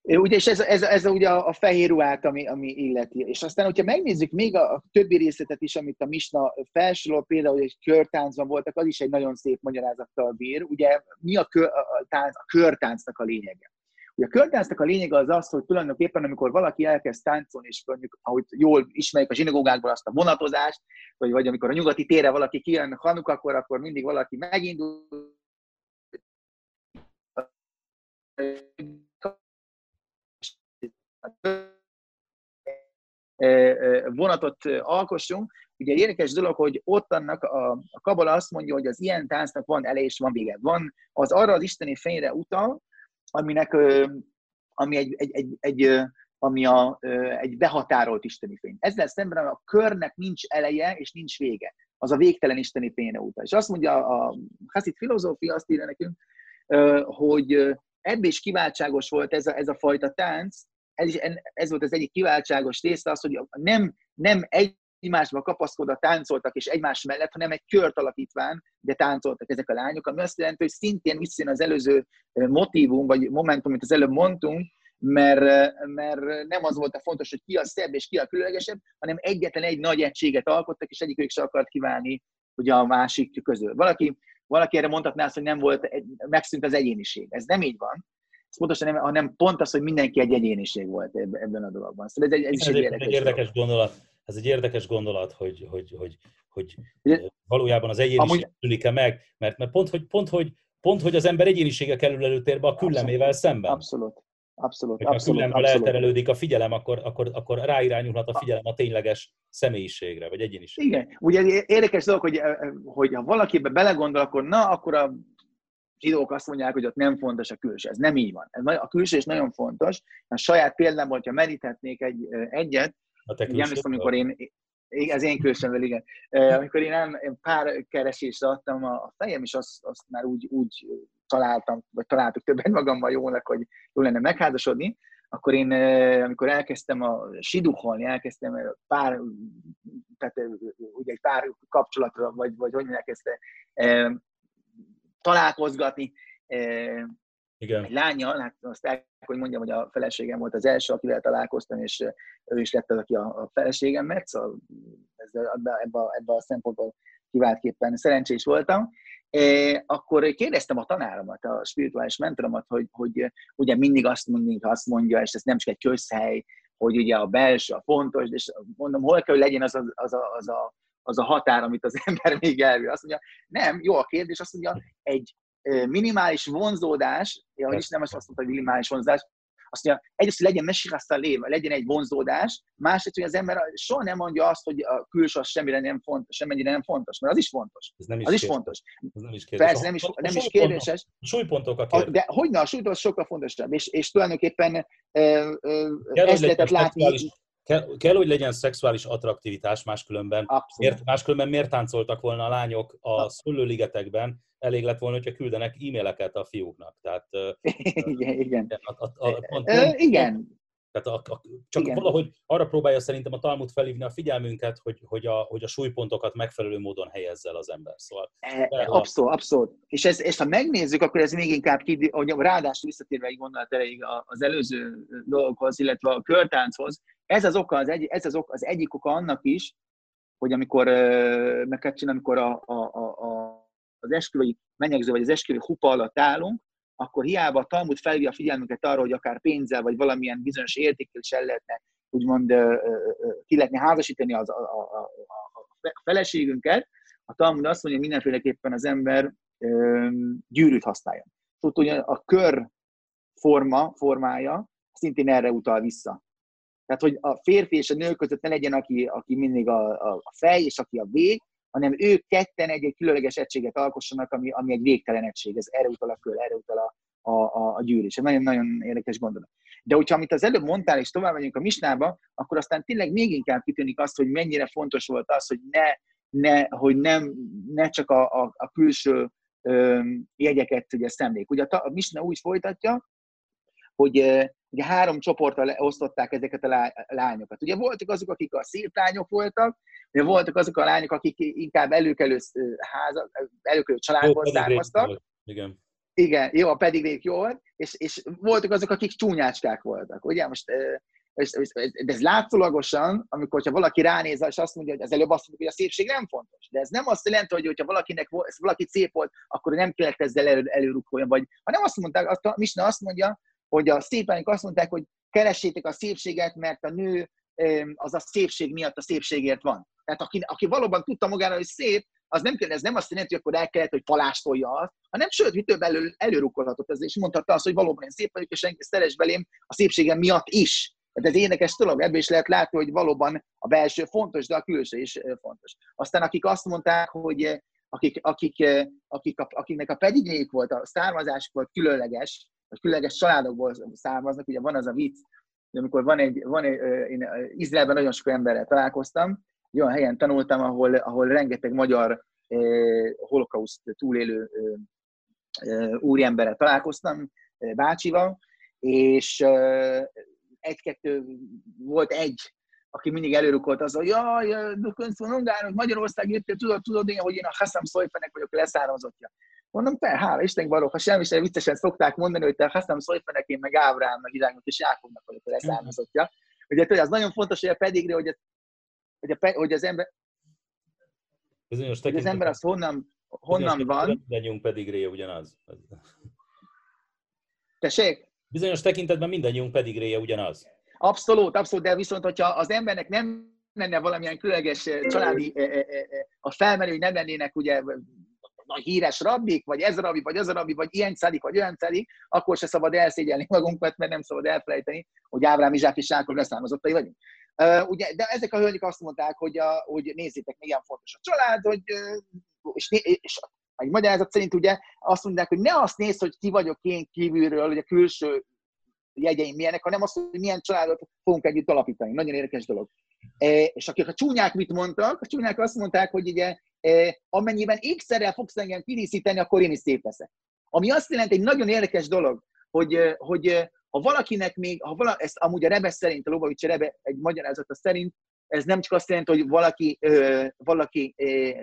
Speaker 2: Ugye, és ez, ez, ez ugye a, fehér ruhát, ami, ami illeti. És aztán, hogyha megnézzük még a, a többi részletet is, amit a Misna felsorol, például, hogy körtáncban voltak, az is egy nagyon szép magyarázattal bír. Ugye mi a, kör, a, tánc, a körtáncnak a lényege? Ugye a körtáncnak a lényege az az, hogy tulajdonképpen, amikor valaki elkezd táncolni, és mondjuk, ahogy jól ismerjük a zsinagógákból azt a vonatozást, vagy, vagy amikor a nyugati tére valaki kijön Hanuk, akkor, akkor mindig valaki megindul, vonatot alkossunk. Ugye érdekes dolog, hogy ott annak a, a kabala azt mondja, hogy az ilyen táncnak van ele és van vége. Van az arra az isteni fényre utal, aminek, ami egy, egy, egy, egy ami a, egy behatárolt isteni fény. Ezzel szemben a körnek nincs eleje és nincs vége. Az a végtelen isteni fényre utal. És azt mondja a Hasid filozófia, azt írja nekünk, hogy ebből is kiváltságos volt ez a, ez a fajta tánc, ez, ez volt az egyik kiváltságos része, az, hogy nem, nem egymásba kapaszkodva táncoltak és egymás mellett, hanem egy kört alapítván, de táncoltak ezek a lányok, ami azt jelenti, hogy szintén visszajön az előző motívum, vagy momentum, amit az előbb mondtunk, mert, mert nem az volt a fontos, hogy ki a szebb és ki a különlegesebb, hanem egyetlen egy nagy egységet alkottak, és egyikük se akart kívánni ugye a másik közül. Valaki, valaki erre mondhatná azt, hogy nem volt, megszűnt az egyéniség. Ez nem így van, pontosan nem, hanem pont az, hogy mindenki egy egyéniség volt ebben a dologban. Szóval ez egy, ez is
Speaker 1: egy, egy érdekes, egy érdekes gondolat. Ez egy érdekes gondolat, hogy, hogy, hogy, hogy valójában az egyéniség Amúgy... tűnik-e meg, mert, mert pont, hogy, pont, hogy, pont, hogy az ember egyénisége kerül előtérbe a küllemével szemben.
Speaker 2: Abszolút. Abszolút,
Speaker 1: ha
Speaker 2: abszolút,
Speaker 1: a küllemről elterelődik a figyelem, akkor, akkor, akkor ráirányulhat a figyelem a tényleges személyiségre, vagy egyéniségre.
Speaker 2: Igen, ugye érdekes dolog, hogy, hogy ha valakibe belegondol, akkor na, akkor a zsidók azt mondják, hogy ott nem fontos a külső. Ez nem így van. A külső is nagyon fontos. A saját példámból, hogyha meríthetnék egy, egyet, emlékszem, amikor én, ez én külsőmvel, igen. Amikor én, nem, én pár keresésre adtam a fejem, és azt, azt már úgy, úgy találtam, vagy találtuk többet magammal jónak, hogy jó lenne megházasodni, akkor én, amikor elkezdtem a siduholni, elkezdtem pár, tehát ugye egy pár kapcsolatra, vagy, vagy hogy elkezdte találkozgatni.
Speaker 1: Igen.
Speaker 2: Egy lánya, hát azt el, hogy mondjam, hogy a feleségem volt az első, akivel találkoztam, és ő is lett az, aki a, a feleségem mert szóval ebben ebbe, a szempontból kiváltképpen szerencsés voltam. E, akkor kérdeztem a tanáromat, a spirituális mentoromat, hogy, hogy ugye mindig azt, mindig azt mondja, és ez nem csak egy közhely, hogy ugye a belső a fontos, és mondom, hol kell, hogy legyen az a, az a, az a az a határ, amit az ember még elvi. Azt mondja, nem, jó a kérdés, azt mondja, egy minimális vonzódás, ja, hogy is nem azt mondta, hogy minimális vonzódás, Azt mondja, egyrészt, hogy legyen mesirasztal léve, legyen egy vonzódás, másrészt, hogy az ember soha nem mondja azt, hogy a külső az semmire nem fontos, semmennyire nem fontos, mert az is fontos. Ez nem is az is fontos.
Speaker 1: Ez nem is kérdés.
Speaker 2: Persze, nem is, nem is kérdéses.
Speaker 1: A súlypontok a kérdés.
Speaker 2: De hogy na, a súlypont sokkal fontosabb, és, és tulajdonképpen ö, ö, ezt lehetett látni
Speaker 1: kell, kell, hogy legyen szexuális attraktivitás, máskülönben miért, máskülönben miért táncoltak volna a lányok a szőlőligetekben, elég lett volna, hogyha küldenek e-maileket a fiúknak. Tehát,
Speaker 2: igen, igen.
Speaker 1: A, a, a,
Speaker 2: pont, pont, igen.
Speaker 1: Tehát a, a, csak Igen. valahogy arra próbálja szerintem a Talmud felhívni a figyelmünket, hogy, hogy, a, hogy a súlypontokat megfelelő módon helyezzel az ember. Szóval,
Speaker 2: e, abszolút, abszolút. És, ez, és ha megnézzük, akkor ez még inkább, ki, hogy ráadásul visszatérve egy gondolat elejéig az előző dolgokhoz, illetve a körtánchoz, ez az, oka, az, egy, ez az, oka, az egyik oka annak is, hogy amikor meg kell csinálni, amikor a, a, a, az esküvői menyegző, vagy az esküvői hupa alatt állunk, akkor hiába a Talmud felhívja a figyelmünket arra, hogy akár pénzzel, vagy valamilyen bizonyos értékkel is el lehetne, úgymond ki lehetne házasítani az, a, a, a, feleségünket, a Talmud azt mondja, hogy mindenféleképpen az ember gyűrűt használja. Szóval hogy a kör forma, formája szintén erre utal vissza. Tehát, hogy a férfi és a nő között ne legyen, aki, aki mindig a, a, fej, és aki a vég, hanem ők ketten egy, egy különleges egységet alkossanak, ami, ami egy végtelen egység. Ez erre utal a kör, erre utal a, a, a, a gyűrés. Ez nagyon-nagyon érdekes gondolat. De hogyha amit az előbb mondtál, és tovább megyünk a misnába, akkor aztán tényleg még inkább kitűnik azt, hogy mennyire fontos volt az, hogy ne, ne, hogy nem, ne csak a, a, a külső ö, jegyeket ugye szemlék. Ugye a, a misna úgy folytatja, hogy ugye három csoportra osztották ezeket a lányokat. Ugye voltak azok, akik a szép lányok voltak, ugye voltak azok a lányok, akik inkább előkelő, háza, előkelő családból származtak.
Speaker 1: Igen.
Speaker 2: Igen, jó, a pedigrék jó volt, és, és voltak azok, akik csúnyácskák voltak. Ugye most de ez látszólagosan, amikor ha valaki ránéz, és azt mondja, hogy az előbb azt mondja, hogy a szépség nem fontos. De ez nem azt jelenti, hogy ha valakinek valaki szép volt, akkor nem kellett ezzel elő, előrukkoljon, vagy hanem azt mondták, azt Misna azt mondja, hogy a szépek azt mondták, hogy keressétek a szépséget, mert a nő az a szépség miatt a szépségért van. Tehát aki, aki valóban tudta magára, hogy szép, az nem, ez nem azt jelenti, hogy akkor el kellett, hogy palástolja azt, hanem sőt, mi több elő, előrukkolhatott ez, és mondhatta azt, hogy valóban én szép vagyok, és senki szeres belém a szépségem miatt is. Tehát ez érdekes dolog, ebből is lehet látni, hogy valóban a belső fontos, de a külső is fontos. Aztán akik azt mondták, hogy akik, akik, akik, akiknek a pedigrék volt, a származás volt különleges, vagy különleges családokból származnak, ugye van az a vicc, hogy amikor van egy, van egy én Izraelben nagyon sok emberrel találkoztam, egy olyan helyen tanultam, ahol, ahol rengeteg magyar eh, holokauszt túlélő eh, úriemberrel találkoztam, eh, bácsival, és eh, egy-kettő, volt egy, aki mindig előrukolt az, hogy jaj, hogy Magyarország jöttél, tudod, tudod én, hogy én a Hassam Szojfenek vagyok leszármazottja. Mondom, te, hála Isten barok, ha semmi sem viccesen szokták mondani, hogy te Hassam Szojfenek, én meg Ábrámnak, Iráknak és Jákobnak vagyok leszármazottja. Ugye az nagyon fontos, hogy a pedigre, hogy hogy, a, hogy az ember,
Speaker 1: Bizonyos
Speaker 2: hogy az ember az honnan, honnan van.
Speaker 1: Mindennyiunk pedigréje ugyanaz.
Speaker 2: Tessék?
Speaker 1: Bizonyos tekintetben mindannyiunk pedigréje ugyanaz.
Speaker 2: Abszolút, abszolút, de viszont, hogyha az embernek nem lenne valamilyen különleges családi, eh, eh, a felmerő, hogy nem lennének ugye nagy híres rabbik, vagy ez a rabbi, vagy az a rabbi, vagy ilyen szedik, vagy olyan szedik, akkor se szabad elszégyelni magunkat, mert nem szabad elfelejteni, hogy Ábrám, Izsák és Sákor leszármazottai vagyunk. Uh, ugye, de ezek a hölgyek azt mondták, hogy, a, hogy nézzétek, milyen fontos a család, hogy, és, és egy magyarázat szerint ugye azt mondják, hogy ne azt nézd, hogy ki vagyok én kívülről, hogy a külső jegyeim milyenek, hanem azt, hogy milyen családot fogunk együtt alapítani. Nagyon érdekes dolog. E, és akik a csúnyák mit mondtak? A csúnyák azt mondták, hogy ugye amennyiben ékszerrel fogsz engem kiríszíteni, akkor én is szép leszek. Ami azt jelenti, egy nagyon érdekes dolog, hogy, hogy ha valakinek még, ha vala, ezt amúgy a Rebe szerint, a Lobavics Rebe egy magyarázata szerint, ez nem csak azt jelenti, hogy valaki, valaki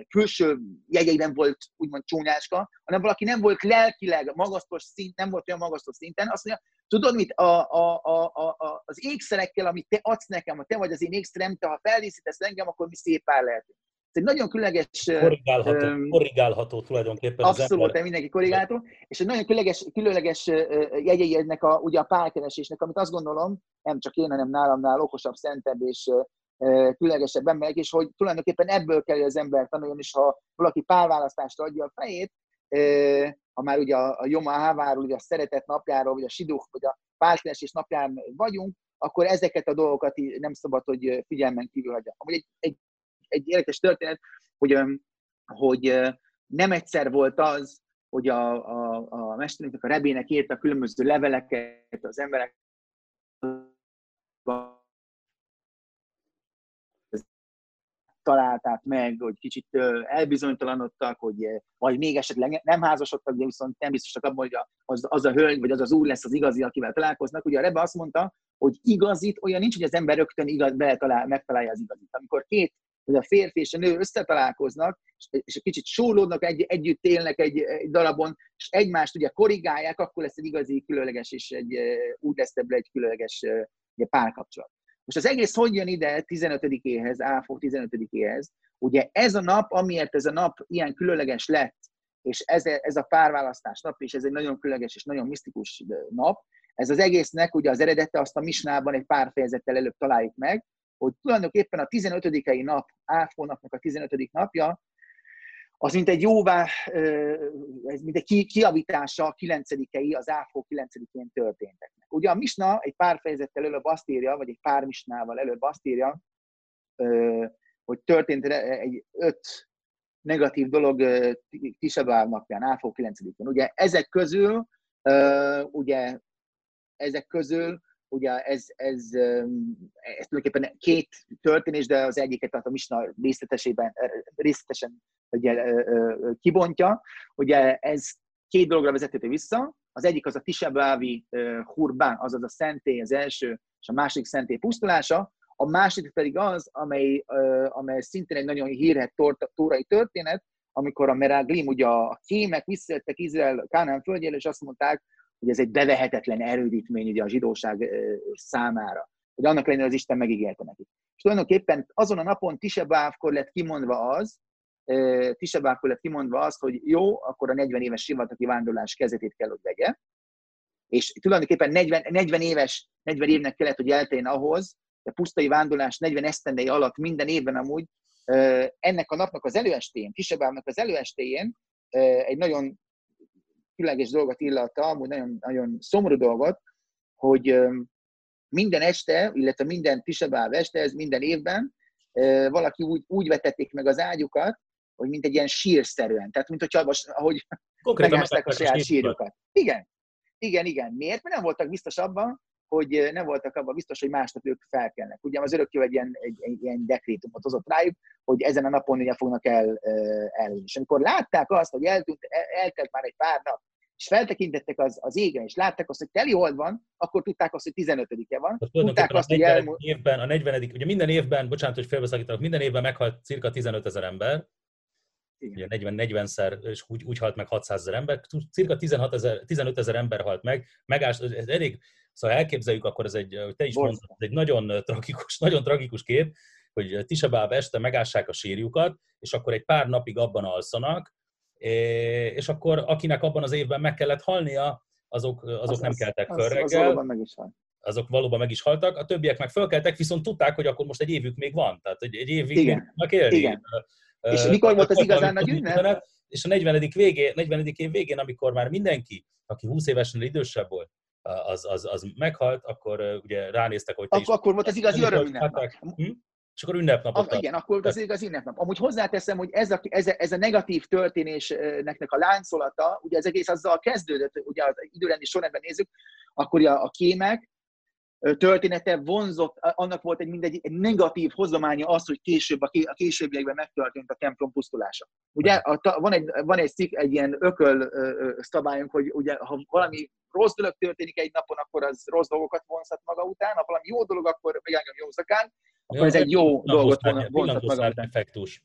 Speaker 2: külső jegyeiben volt úgymond csúnyáska, hanem valaki nem volt lelkileg magasztos szint, nem volt olyan magasztos szinten, azt mondja, tudod mit, a, a, a, a, az ékszerekkel, amit te adsz nekem, ha te vagy az én ékszerem, te ha feldíszítesz engem, akkor mi szép pár lehetünk egy nagyon különleges...
Speaker 1: Korrigálható, um, korrigálható tulajdonképpen
Speaker 2: Abszolút, az mindenki korrigálható. És egy nagyon különleges, különleges jegyei ennek a, ugye a párkeresésnek, amit azt gondolom, nem csak én, hanem nálamnál okosabb, szentebb és különlegesebb emberek, és hogy tulajdonképpen ebből kell, az ember tanuljon, és ha valaki párválasztást adja a fejét, ha már ugye a, a Joma Háváról, ugye a szeretet napjáról, vagy a Siduch, vagy a pártkeresés napján vagyunk, akkor ezeket a dolgokat nem szabad, hogy figyelmen kívül hagyja. Amúgy egy, egy, egy érdekes történet, hogy, hogy nem egyszer volt az, hogy a, a, a mesterünknek, a rebének írta különböző leveleket az emberek találták meg, hogy kicsit elbizonytalanodtak, hogy vagy még esetleg nem házasodtak, de viszont nem biztosak abban, hogy az, az a hölgy vagy az az úr lesz az igazi, akivel találkoznak. Ugye a Rebe azt mondta, hogy igazit olyan nincs, hogy az ember rögtön igaz, beletalál, megtalálja az igazit. Amikor két, hogy a férfi és a nő összetalálkoznak, és egy kicsit sólódnak, egy, együtt élnek egy, egy darabon, és egymást ugye korrigálják, akkor lesz egy igazi különleges, és egy, úgy lesz ebből egy különleges párkapcsolat. Most az egész hogy jön ide 15-éhez, AFO 15-éhez? Ugye ez a nap, amiért ez a nap ilyen különleges lett, és ez, ez a párválasztás nap, és ez egy nagyon különleges és nagyon misztikus nap, ez az egésznek ugye az eredete azt a misnában egy pár fejezettel előbb találjuk meg, hogy tulajdonképpen a 15 nap, AFO napnak a 15 napja, az mint egy jóvá, ez mint egy kiavítása a 9 az áfó 9-én történteknek. Ugye a Misna egy pár fejezettel előbb azt írja, vagy egy pár Misnával előbb azt írja, hogy történt egy öt negatív dolog Tisabáv napján, áfó 9-én. Ugye ezek közül, ugye ezek közül ugye ez, ez, ez tulajdonképpen két történés, de az egyiket tehát a Misna részletesében, részletesen ugye, kibontja. Ugye ez két dologra vezethető vissza. Az egyik az a Tisabávi Hurbán, azaz a szentély, az első, és a másik szentély pusztulása. A másik pedig az, amely, amely szintén egy nagyon hírhet tórai történet, amikor a Meraglim, ugye a kémek visszajöttek Izrael Kánán földjére, és azt mondták, hogy ez egy bevehetetlen erődítmény ugye a zsidóság számára. Hogy annak lenne, az Isten megígérte neki. És tulajdonképpen azon a napon Tisebávkor lett kimondva az, Tisebávkor lett kimondva az, hogy jó, akkor a 40 éves sivatagi vándorlás kezetét kell, hogy vegye. És tulajdonképpen 40, 40 éves, 40 évnek kellett, hogy elteljen ahhoz, a pusztai vándorlás 40 esztendei alatt minden évben amúgy ennek a napnak az előestéjén, Tisebávnak az előestéjén egy nagyon különleges dolgot illata, amúgy nagyon, nagyon szomorú dolgot, hogy minden este, illetve minden Tisabáv este, ez minden évben, valaki úgy, úgy vetették meg az ágyukat, hogy mint egy ilyen sírszerűen. Tehát, mint hogyha, ahogy megázták a saját sírjukat. Igen, igen, igen. Miért? Mert nem voltak biztos abban, hogy nem voltak abban biztos, hogy másnap ők felkelnek. Ugye az örökké egy ilyen, egy, egy ilyen dekrétumot hozott rájuk, hogy ezen a napon ugye fognak el, el. És amikor látták azt, hogy eltűnt, eltelt már egy pár nap, és feltekintettek az, az égen, és látták azt, hogy teli hold van, akkor tudták azt, hogy 15-e van.
Speaker 1: Tehát tudták azt, hogy elmúlt... évben, a 40 ugye minden évben, bocsánat, hogy félbeszakítanak, minden évben meghalt cirka 15 ezer ember, Igen. ugye 40-40-szer, és úgy, úgy halt meg 600 ezer ember, cirka 16 ezer, 15 ezer ember halt meg, megás, ez elég, szóval elképzeljük, akkor ez egy, te is mondtad, egy nagyon tragikus, nagyon tragikus kép, hogy Tisabáb este megássák a sírjukat, és akkor egy pár napig abban alszanak, és akkor akinek abban az évben meg kellett halnia, azok, azok az, nem keltek föl reggel. Az valóban meg is halt. Azok valóban meg is haltak, a többiek meg fölkeltek, viszont tudták, hogy akkor most egy évük még van, tehát egy, egy évig Igen. tudnak élni. Igen.
Speaker 2: Uh, és mikor volt az igazán nagy ünnep?
Speaker 1: És a 40. Végé, 40. év végén, amikor már mindenki, aki 20 évesen idősebb volt, az, az, az meghalt, akkor ugye ránéztek, hogy te
Speaker 2: akkor, is... Akkor volt az igazi örömünnep.
Speaker 1: Hm? És akkor ünnepnapot.
Speaker 2: A, igen, akkor az igaz ünnepnap. Amúgy hozzáteszem, hogy ez a, ez, a, ez a negatív történésnek a láncolata, ugye ez egész azzal kezdődött, ugye az időrendi sorrendben nézzük, akkor a, a kémek története vonzott, annak volt egy mindegy egy negatív hozománya az, hogy később, a, későbbiekben megtörtént a templom pusztulása. Ugye a, van, egy, van egy, szik, egy ilyen ököl szabályunk, hogy ugye, ha valami rossz dolog történik egy napon, akkor az rossz dolgokat vonzhat maga után, ha valami jó dolog, akkor meg engem jó akkor ez egy jó dolgot vonzhat maga.
Speaker 1: Effektus.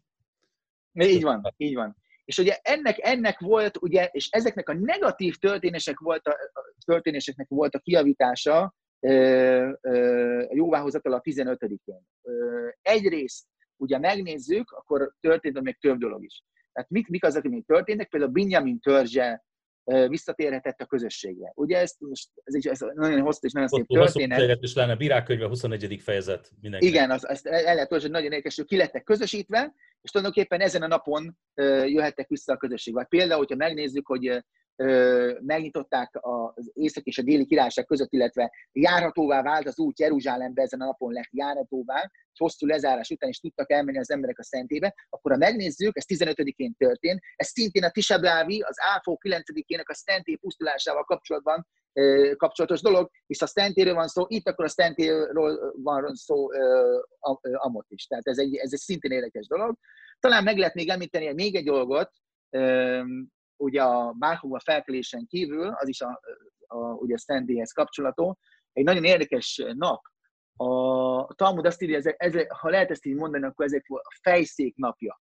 Speaker 2: Így van, így van. És ugye ennek, ennek volt, ugye, és ezeknek a negatív történések volt a, történéseknek volt a kiavítása a jóváhozatal a 15-én. Egyrészt, ugye megnézzük, akkor történt még több dolog is. Tehát mik, mik azok, amik történtek? Például Benjamin törzse visszatérhetett a közösségre. Ugye ezt most, ez, egy, ez nagyon hosszú és nagyon szép történet.
Speaker 1: Is lenne, Virágkönyve 21. fejezet mindenki.
Speaker 2: Igen, az, azt el lehet hogy nagyon érdekes, hogy ki lettek közösítve, és tulajdonképpen ezen a napon jöhettek vissza a közösség. Vagy például, hogyha megnézzük, hogy megnyitották az észak és a déli királyság között, illetve járhatóvá vált az út Jeruzsálembe, ezen a napon lett járhatóvá, hosszú lezárás után is tudtak elmenni az emberek a szentébe, akkor ha megnézzük, ez 15-én történt, ez szintén a Tisablávi, az Áfó 9-ének a szenté pusztulásával kapcsolatban kapcsolatos dolog, és a szentéről van szó, itt akkor a szentéről van szó amott is. Tehát ez egy, ez egy szintén érdekes dolog. Talán meg lehet még említeni még egy dolgot, ugye a Bárhova felkelésen kívül, az is a, a, ugye a Szentdéhez kapcsolató, egy nagyon érdekes nap. A Talmud azt írja, ez, ez, ha lehet ezt így mondani, akkor ez a fejszék napja.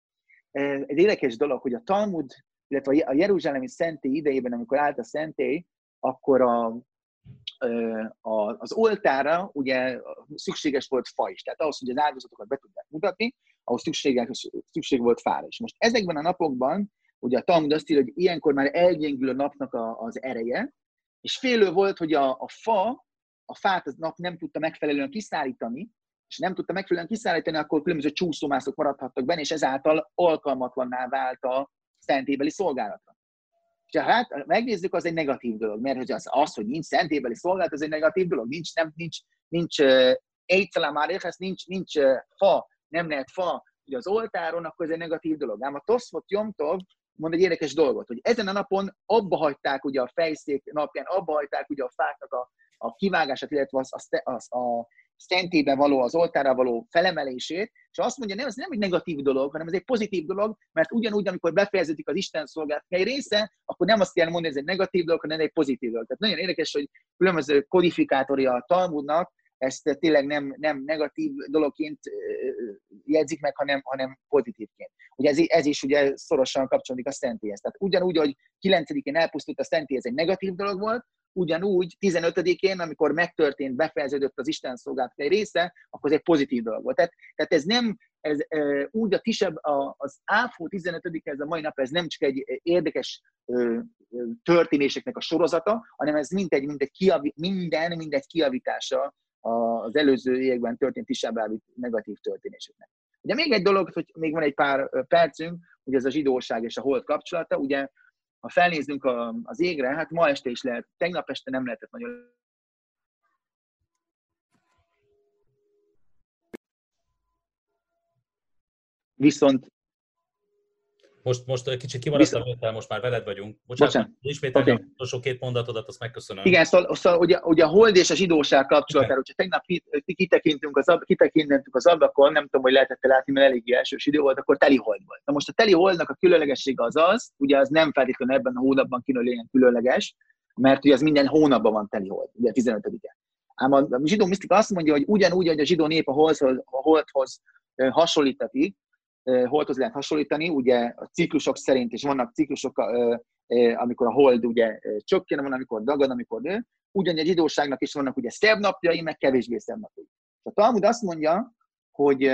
Speaker 2: Egy érdekes dolog, hogy a Talmud, illetve a Jeruzsálemi szentély idejében, amikor állt a szentély, akkor a, a, az oltára ugye szükséges volt fa is. Tehát ahhoz, hogy az áldozatokat be tudják mutatni, ahhoz szükséges, szükség volt fára is. Most ezekben a napokban ugye a Talmud azt írja, hogy ilyenkor már elgyengül a napnak a, az ereje, és félő volt, hogy a, a fa, a fát az nap nem tudta megfelelően kiszállítani, és nem tudta megfelelően kiszállítani, akkor különböző csúszómászok maradhattak benne, és ezáltal alkalmatlanná vált a szentébeli szolgálatra. És hát megnézzük, az egy negatív dolog, mert hogy az, az hogy nincs szentébeli szolgálat, az egy negatív dolog, nincs, nem, nincs, nincs egyszerűen már nincs, nincs, nincs fa, nem lehet fa ugye az oltáron, akkor ez egy negatív dolog. Ám a Toszfot Jomtov mond egy érdekes dolgot, hogy ezen a napon abba hagyták ugye a fejszék napján, abba hagyták ugye a fáknak a, a kivágását, illetve az, az, az, a szentébe való, az oltára való felemelését, és azt mondja, nem, ez nem egy negatív dolog, hanem ez egy pozitív dolog, mert ugyanúgy, amikor befejeződik az Isten szolgálat egy része, akkor nem azt kell mondani, hogy ez egy negatív dolog, hanem egy pozitív dolog. Tehát nagyon érdekes, hogy különböző kodifikátori a Talmudnak, ezt tényleg nem, nem negatív dologként jegyzik meg, hanem, hanem pozitívként. Ugye ez, ez is ugye szorosan kapcsolódik a szentélyhez. Tehát ugyanúgy, hogy 9-én elpusztult a szentély, ez egy negatív dolog volt, ugyanúgy 15-én, amikor megtörtént, befejeződött az Isten szolgálat egy része, akkor ez egy pozitív dolog volt. Tehát, tehát ez nem, ez, úgy a kisebb, az áfó 15 ez a mai nap, ez nem csak egy érdekes történéseknek a sorozata, hanem ez mindegy, mindegy kiavi, minden, mindegy kiavítása az előző években történt Tisabávi negatív történéseknek. Ugye még egy dolog, hogy még van egy pár percünk, hogy ez a zsidóság és a hold kapcsolata, ugye ha felnézzünk az égre, hát ma este is lehet, tegnap este nem lehetett nagyon. Viszont
Speaker 1: most, most kicsit kimaradtam, Viszont... most már veled vagyunk. Bocsánat, Bocsánat. ismételni okay. utolsó két mondatodat, azt megköszönöm.
Speaker 2: Igen, szóval, szóval ugye, ugye a hold és a zsidóság kapcsolatára, hogyha tegnap kitekintünk az, kitekintünk az ablakon, nem tudom, hogy lehetett látni, mert eléggé elsős idő volt, akkor teli hold volt. Na most a teli holdnak a különlegessége az az, ugye az nem feltétlenül ebben a hónapban kéne legyen különleges, mert ugye az minden hónapban van teli hold, ugye a 15-e. Ám a zsidó misztika azt mondja, hogy ugyanúgy, hogy a zsidó nép a holdhoz, a holdhoz hasonlítatik, holdhoz lehet hasonlítani, ugye a ciklusok szerint, és vannak ciklusok, amikor a hold ugye csökken, van, amikor dagad, amikor nő, ugyanúgy a zsidóságnak is vannak ugye szebb napjai, meg kevésbé szebb napjai. A Talmud azt mondja, hogy,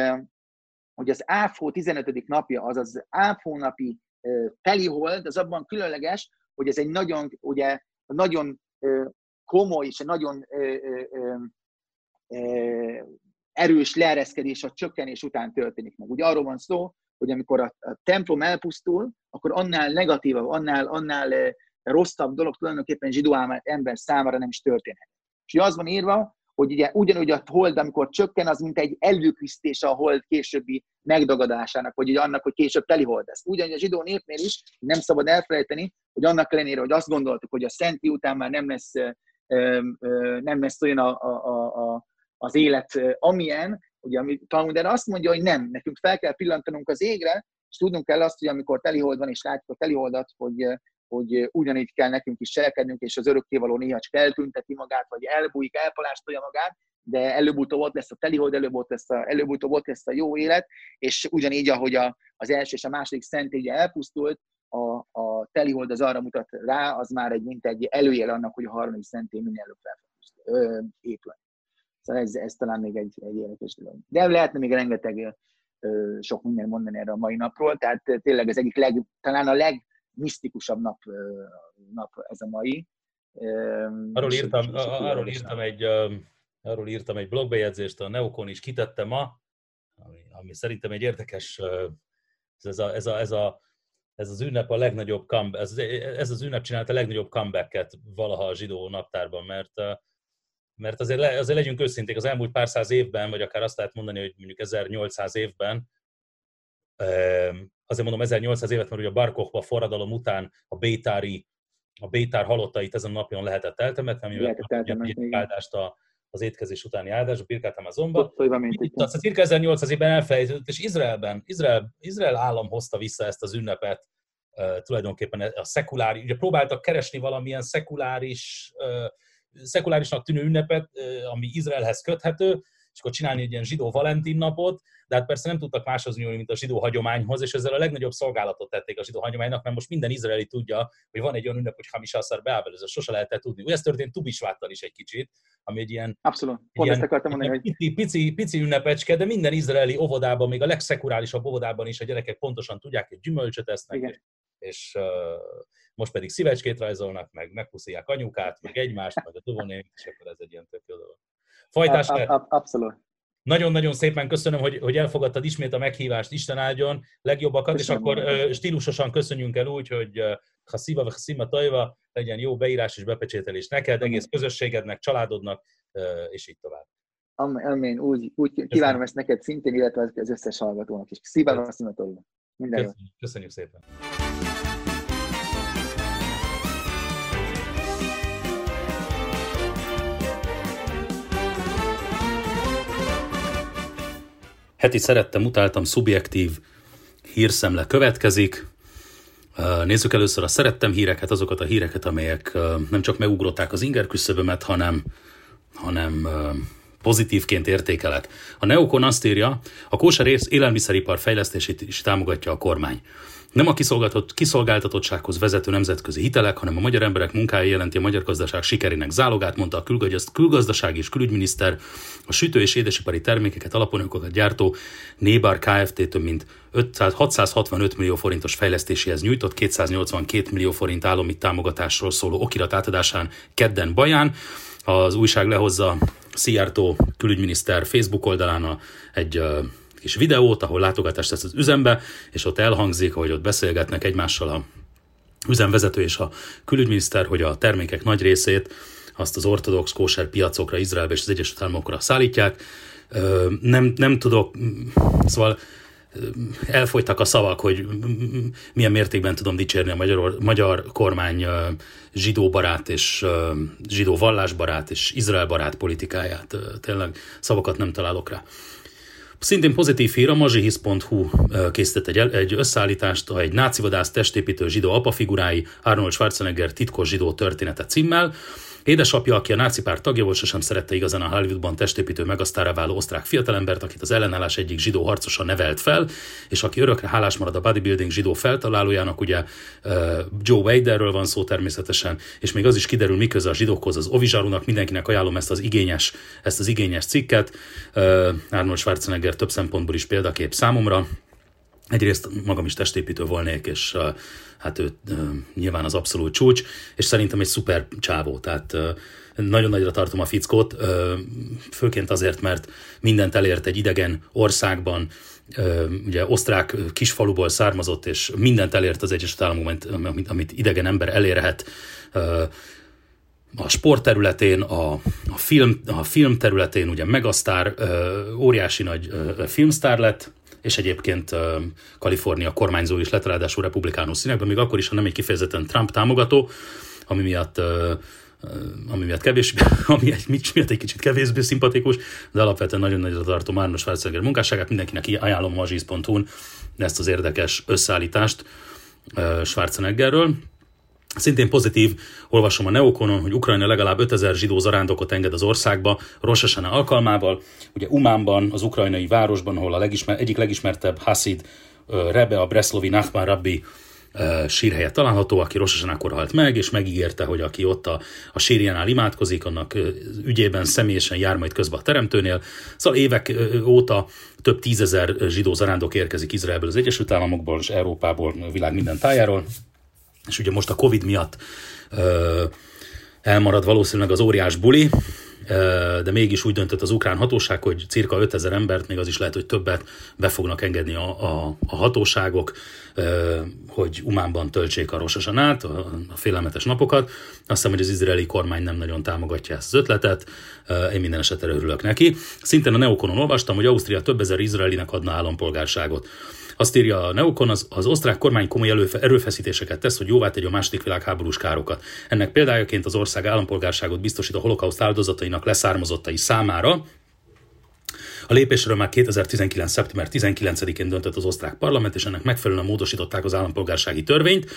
Speaker 2: hogy az áfó 15. napja, az az áfó napi teli hold, az abban különleges, hogy ez egy nagyon, ugye, nagyon komoly és nagyon erős leereszkedés a csökkenés után történik meg. Ugye arról van szó, hogy amikor a, a templom elpusztul, akkor annál negatívabb, annál, annál eh, rosszabb dolog tulajdonképpen zsidó ember számára nem is történhet. És az van írva, hogy ugye ugyanúgy a hold, amikor csökken, az mint egy előküsztés a hold későbbi megdagadásának, vagy ugye annak, hogy később teli hold lesz. Ugyanúgy a zsidó népnél is nem szabad elfelejteni, hogy annak ellenére, hogy azt gondoltuk, hogy a szenti után már nem lesz, eh, nem lesz olyan a, a, a az élet amilyen, ugye ami Talmud azt mondja, hogy nem, nekünk fel kell pillantanunk az égre, és tudnunk kell azt, hogy amikor telihold van, és látjuk a teliholdat, hogy, hogy ugyanígy kell nekünk is cselekednünk, és az örökkévaló néha csak eltünteti magát, vagy elbújik, elpalástolja magát, de előbb-utóbb ott lesz a telihold, előbb-utóbb lesz előbb-utóbb ott lesz a jó élet, és ugyanígy, ahogy a, az első és a második szentélye elpusztult, a, a telihold az arra mutat rá, az már egy, mint egy előjel annak, hogy a harmadik szentély minél előbb fel épül. Szóval ez, ez talán még egy, egy érdekes dolog. De lehetne még rengeteg ö, sok minden mondani erre a mai napról, tehát tényleg az egyik leg, talán a legmisztikusabb nap, ö, nap ez a mai.
Speaker 1: Arról írtam, arról írtam egy, arról írtam egy blogbejegyzést, a Neokon is kitette ma, ami, ami szerintem egy érdekes, ez a, ez a, ez a ez az ünnep a legnagyobb come, ez, ez az ünnep csinálta a legnagyobb comebacket valaha a zsidó naptárban, mert mert azért, le, azért legyünk őszinték, az elmúlt pár száz évben, vagy akár azt lehet mondani, hogy mondjuk 1800 évben, azért mondom 1800 évet, mert ugye a Barkochba forradalom után a Bétári, a Bétár halottait ezen a napon lehetett eltemetni, amivel lehetett áldást a, az étkezés utáni áldás, a Birkát Amazonba. Itt azt a cirka 1800 évben elfelejtődött, és Izraelben, Izrael, Izrael állam hozta vissza ezt az ünnepet, uh, tulajdonképpen a szekuláris, ugye próbáltak keresni valamilyen szekuláris uh, szekulárisnak tűnő ünnepet, ami Izraelhez köthető, és akkor csinálni egy ilyen zsidó Valentin napot, de hát persze nem tudtak máshoz nyúlni, mint a zsidó hagyományhoz, és ezzel a legnagyobb szolgálatot tették a zsidó hagyománynak, mert most minden izraeli tudja, hogy van egy olyan ünnep, hogy Hamisasar Beábel, ez sose lehetett tudni. Ugye ez történt Tubisváttal is egy kicsit, ami egy ilyen,
Speaker 2: Abszolút. Pont ezt akartam mondani,
Speaker 1: hogy... Pici, pici, pici ünnepecske, de minden izraeli óvodában, még a legszekurálisabb óvodában is a gyerekek pontosan tudják, hogy gyümölcsöt esznek, Igen. És uh, most pedig szívecskét rajzolnak, meg megpuszíják anyukát, meg egymást, meg a tovonék, és akkor ez egy ilyen tök jó dolog. Fajtás,
Speaker 2: Abszolút.
Speaker 1: Nagyon-nagyon szépen köszönöm, hogy, hogy elfogadtad ismét a meghívást, Isten áldjon, legjobbakat, köszönöm. és akkor uh, stílusosan köszönjünk el úgy, hogy uh, ha szíva, vagy szíma tajva, legyen jó beírás és bepecsételés neked, egész közösségednek, családodnak, és így tovább.
Speaker 2: Amen, úgy, úgy kívánom ezt neked szintén, illetve az összes hallgatónak is. Szíva, szíma tajva.
Speaker 1: Minden Köszönjük, jó. Köszönjük szépen. Heti szerettem, utáltam, szubjektív hírszemle következik. Nézzük először a szerettem híreket, azokat a híreket, amelyek nem csak megugrották az inger küszöbömet, hanem, hanem pozitívként értékelek. A Neokon azt írja, a kóser élelmiszeripar fejlesztését is támogatja a kormány. Nem a kiszolgáltatottsághoz vezető nemzetközi hitelek, hanem a magyar emberek munkája jelenti a magyar gazdaság sikerének zálogát, mondta a külgazdaság és külügyminiszter. A sütő- és édesipari termékeket alapanyagokat gyártó Nébar Kft. több mint 500, 665 millió forintos fejlesztéséhez nyújtott 282 millió forint állami támogatásról szóló okirat átadásán kedden Baján. Az újság lehozza Szijjártó külügyminiszter Facebook oldalán egy kis videót, ahol látogatást tesz az üzembe, és ott elhangzik, hogy ott beszélgetnek egymással a üzemvezető és a külügyminiszter, hogy a termékek nagy részét azt az ortodox kóser piacokra, Izraelbe és az Egyesült Államokra szállítják. Nem, nem tudok, szóval elfogytak a szavak, hogy milyen mértékben tudom dicsérni a magyar, magyar kormány zsidó barát és zsidó vallásbarát és Izrael barát politikáját. Tényleg szavakat nem találok rá. Szintén pozitív hír, a mazsihisz.hu készített egy, egy összeállítást, egy nácivadász testépítő zsidó apafigurái Arnold Schwarzenegger titkos zsidó története címmel. Édesapja, aki a náci párt tagja volt, sosem szerette igazán a Hollywoodban testépítő megasztára váló osztrák fiatalembert, akit az ellenállás egyik zsidó harcosa nevelt fel, és aki örökre hálás marad a bodybuilding zsidó feltalálójának, ugye Joe Waderről van szó természetesen, és még az is kiderül, miközben a zsidókhoz az Ovizsarunak, mindenkinek ajánlom ezt az igényes, ezt az igényes cikket. Arnold Schwarzenegger több szempontból is példakép számomra. Egyrészt magam is testépítő volnék, és hát ő nyilván az abszolút csúcs, és szerintem egy szuper csávó, tehát nagyon nagyra tartom a fickót, főként azért, mert mindent elért egy idegen országban, ugye osztrák kisfaluból származott, és mindent elért az Egyesült Államokban, amit, amit idegen ember elérhet, a sport területén, a, a, film, a film területén ugye megasztár, óriási nagy filmsztár lett, és egyébként Kalifornia kormányzó is lett, ráadásul republikánus színekben, még akkor is, ha nem egy kifejezetten Trump támogató, ami miatt ami miatt kevés, ami egy, miatt egy kicsit kevésbé szimpatikus, de alapvetően nagyon nagyra tartom Arnold Schwarzenegger munkásságát, mindenkinek ajánlom a mazsiz.hu ezt az érdekes összeállítást Schwarzeneggerről. Szintén pozitív, olvasom a Neokonon, hogy Ukrajna legalább 5000 zsidó zarándokot enged az országba Rosh Hashanah alkalmával. Ugye Umánban, az ukrajnai városban, ahol a legismer, egyik legismertebb Hasid Rebe, a Breslovi Nachman Rabbi sírhelye található, aki Rosh Hashanah-kor halt meg, és megígérte, hogy aki ott a, a sírjánál imádkozik, annak ügyében személyesen jár majd közbe a teremtőnél. Szóval évek óta több tízezer zsidó zarándok érkezik Izraelből, az Egyesült Államokból és Európából, világ minden tájáról és ugye most a Covid miatt ö, elmarad valószínűleg az óriás buli, de mégis úgy döntött az ukrán hatóság, hogy cirka 5000 embert, még az is lehet, hogy többet be fognak engedni a, a, a hatóságok, hogy Umánban töltsék a Rosasanát, a, a félelmetes napokat. Azt hiszem, hogy az izraeli kormány nem nagyon támogatja ezt az ötletet, én minden esetre örülök neki. Szintén a Neokonon olvastam, hogy Ausztria több ezer izraelinek adna állampolgárságot. Azt írja a Neokon, az, az osztrák kormány komoly előfe, erőfeszítéseket tesz, hogy jóvá tegye a második világháborús károkat. Ennek példájaként az ország állampolgárságot biztosít a holokauszt áldozatainak leszármazottai számára, a lépésről már 2019. szeptember 19-én döntött az osztrák parlament, és ennek megfelelően módosították az állampolgársági törvényt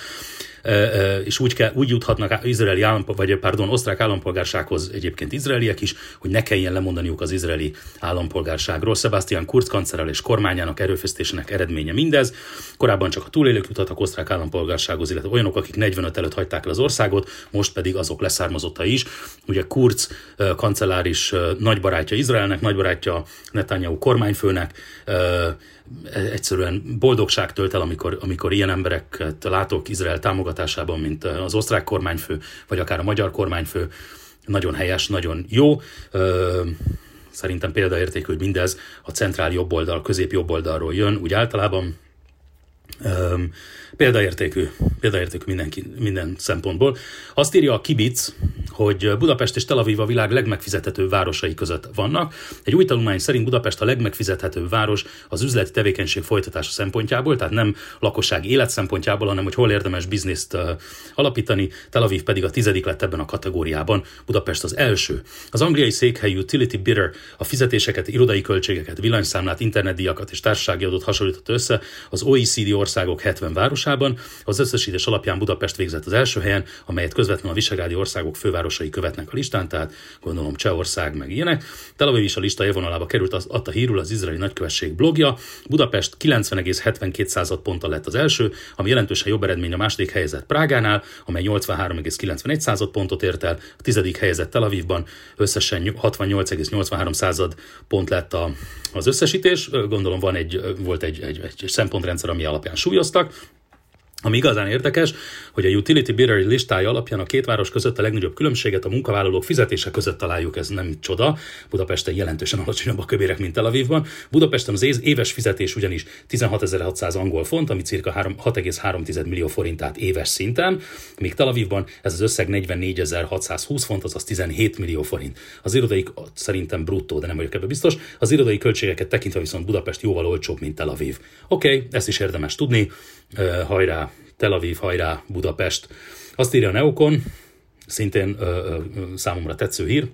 Speaker 1: és úgy, kell, úgy juthatnak izraeli állampol, vagy pardon, osztrák állampolgársághoz egyébként izraeliek is, hogy ne kelljen lemondaniuk az izraeli állampolgárságról. Sebastian Kurz kancellár és kormányának erőfeszítésének eredménye mindez. Korábban csak a túlélők juthattak osztrák állampolgársághoz, illetve olyanok, akik 45 előtt hagyták el az országot, most pedig azok leszármazotta is. Ugye Kurz kancellár is nagy barátja Izraelnek, nagy barátja Netanyahu kormányfőnek, egyszerűen boldogság tölt el, amikor, amikor ilyen embereket látok Izrael támogatásában, mint az osztrák kormányfő, vagy akár a magyar kormányfő. Nagyon helyes, nagyon jó. Szerintem példaértékű, hogy mindez a centrál jobboldal, közép jobboldalról jön, úgy általában. Példaértékű, példaértékű mindenki, minden szempontból. Azt írja a Kibic, hogy Budapest és Tel Aviv a világ legmegfizethetőbb városai között vannak. Egy új tanulmány szerint Budapest a legmegfizethetőbb város az üzleti tevékenység folytatása szempontjából, tehát nem lakosság élet szempontjából, hanem hogy hol érdemes bizniszt alapítani. Tel Aviv pedig a tizedik lett ebben a kategóriában, Budapest az első. Az angliai székhely Utility Bidder a fizetéseket, irodai költségeket, villanyszámlát, internetdíjakat és társasági adót hasonlított össze az OECD országok 70 városában. Az összesítés alapján Budapest végzett az első helyen, amelyet közvetlenül a Visegrádi országok fővárosai követnek a listán, tehát gondolom Csehország meg ilyenek. Tel Aviv is a lista élvonalába került, az, adta hírul az izraeli nagykövetség blogja. Budapest 90,72 ponttal lett az első, ami jelentősen jobb eredmény a második helyezett Prágánál, amely 83,91 pontot ért el, a tizedik helyezett Tel Avivban összesen 68,83 pont lett a, az összesítés. Gondolom van egy, volt egy, egy, egy szempontrendszer, ami alapján súlyoztak. Ami igazán érdekes, hogy a Utility Bidder listája alapján a két város között a legnagyobb különbséget a munkavállalók fizetése között találjuk, ez nem csoda. Budapesten jelentősen alacsonyabb a köbérek, mint Tel Avivban. Budapesten az éves fizetés ugyanis 16.600 angol font, ami cirka 6,3 millió forintát éves szinten, míg Tel Avivban ez az összeg 44.620 font, azaz 17 millió forint. Az irodai szerintem bruttó, de nem vagyok ebben biztos. Az irodai költségeket tekintve viszont Budapest jóval olcsóbb, mint Tel Aviv. Oké, okay, ezt is érdemes tudni. Hajrá Tel Aviv, hajrá Budapest. Azt írja a Neokon, szintén ö, ö, számomra tetsző hír,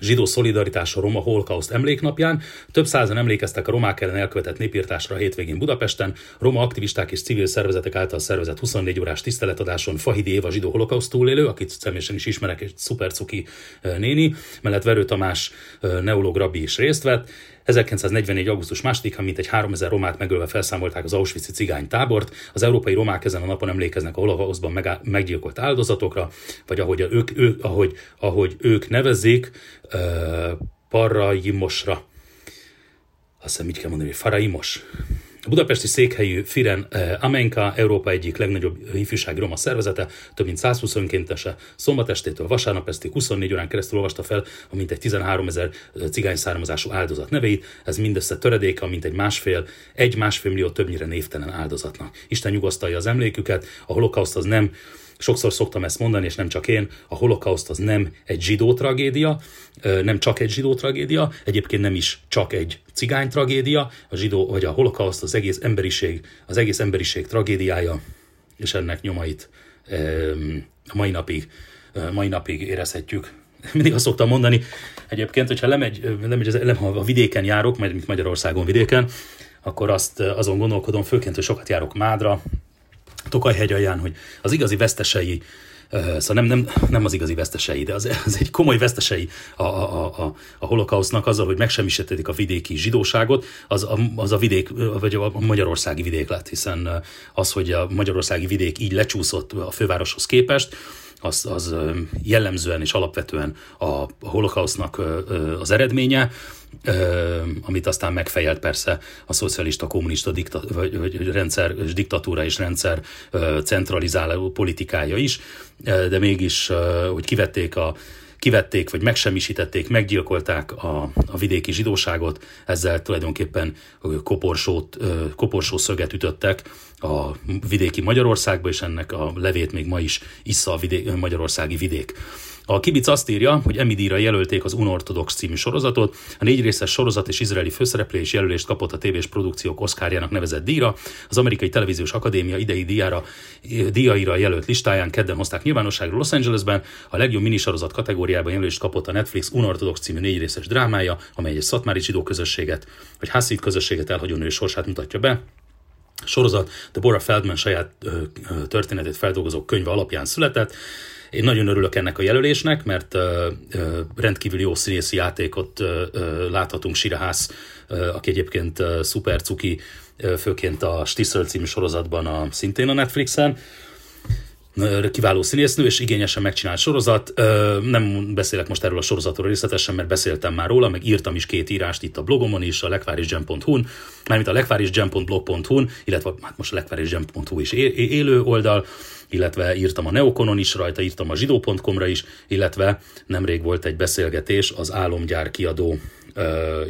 Speaker 1: zsidó szolidaritás a Roma Holocaust emléknapján. Több százan emlékeztek a romák ellen elkövetett népírtásra a hétvégén Budapesten. Roma aktivisták és civil szervezetek által szervezett 24 órás tiszteletadáson Fahidi Éva zsidó holokauszt túlélő, akit személyesen is ismerek, egy szupercuki néni, mellett Verő Tamás neológ rabbi is részt vett. 1944. augusztus 2-án mintegy 3000 romát megölve felszámolták az Auschwitz cigány tábort. Az európai romák ezen a napon emlékeznek a holokauszban meggyilkolt áldozatokra, vagy ahogy, ők, ők, ahogy, ahogy ők nevezik, uh, Parraimosra. Azt hiszem így kell mondani, hogy Faraimos. A budapesti székhelyű Firen eh, Amenka, Európa egyik legnagyobb ifjúsági roma szervezete, több mint 120 önkéntese, szombat estétől vasárnap estig 24 órán keresztül olvasta fel a mintegy 13 ezer eh, cigány származású áldozat neveit, ez mindössze töredéke a mintegy másfél, egy-másfél millió többnyire névtelen áldozatnak. Isten nyugasztalja az emléküket, a holokauszt az nem Sokszor szoktam ezt mondani, és nem csak én, a holokauszt az nem egy zsidó tragédia, nem csak egy zsidó tragédia, egyébként nem is csak egy cigány tragédia, a zsidó vagy a holokauszt az egész emberiség, az egész emberiség tragédiája, és ennek nyomait a mai napig, mai napig érezhetjük. Mindig azt szoktam mondani, egyébként, hogyha lemegy, lemegy az, lem, ha a vidéken járok, majd mint Magyarországon vidéken, akkor azt azon gondolkodom, főként, hogy sokat járok Mádra, Tokajhegy alján, hogy az igazi vesztesei, szóval nem, nem, nem az igazi vesztesei, de az, az egy komoly vesztesei a, a, a, a holokausznak azzal, hogy megsemmisítették a vidéki zsidóságot, az a, az a vidék, vagy a magyarországi vidék lett, hiszen az, hogy a magyarországi vidék így lecsúszott a fővároshoz képest, az, az jellemzően és alapvetően a holokausznak az eredménye, amit aztán megfejelt persze a szocialista, kommunista dikta, vagy, vagy rendszer, diktatúra és rendszer centralizáló politikája is, de mégis, hogy kivették a kivették, vagy megsemmisítették, meggyilkolták a, a vidéki zsidóságot, ezzel tulajdonképpen koporsót, koporsó szöget ütöttek a vidéki Magyarországba, és ennek a levét még ma is issza a vidék, magyarországi vidék. A Kibic azt írja, hogy Emidíra jelölték az Unortodox című sorozatot. A négy részes sorozat és izraeli főszereplő és jelölést kapott a tévés produkciók Oszkárjának nevezett díjra. Az Amerikai Televíziós Akadémia idei díjára, díjaira jelölt listáján kedden hozták nyilvánosságra Los Angelesben. A legjobb minisorozat kategóriában jelölést kapott a Netflix Unortodox című négy részes drámája, amely egy szatmári zsidó közösséget, vagy Hasid közösséget elhagyó nő sorsát mutatja be sorozat Deborah Feldman saját történetét feldolgozó könyve alapján született. Én nagyon örülök ennek a jelölésnek, mert rendkívül jó színészi játékot láthatunk Sirehász, ö, aki egyébként szuper cuki, főként a Stissel című sorozatban a, szintén a Netflixen kiváló színésznő, és igényesen megcsinált sorozat. Nem beszélek most erről a sorozatról részletesen, mert beszéltem már róla, meg írtam is két írást itt a blogomon is, a lekvárisgem.hu-n, mármint a lekvárisgem.blog.hu-n, illetve hát most a lekvárisgem.hu is élő oldal, illetve írtam a Neokonon is rajta, írtam a zsidó.com-ra is, illetve nemrég volt egy beszélgetés az Álomgyár kiadó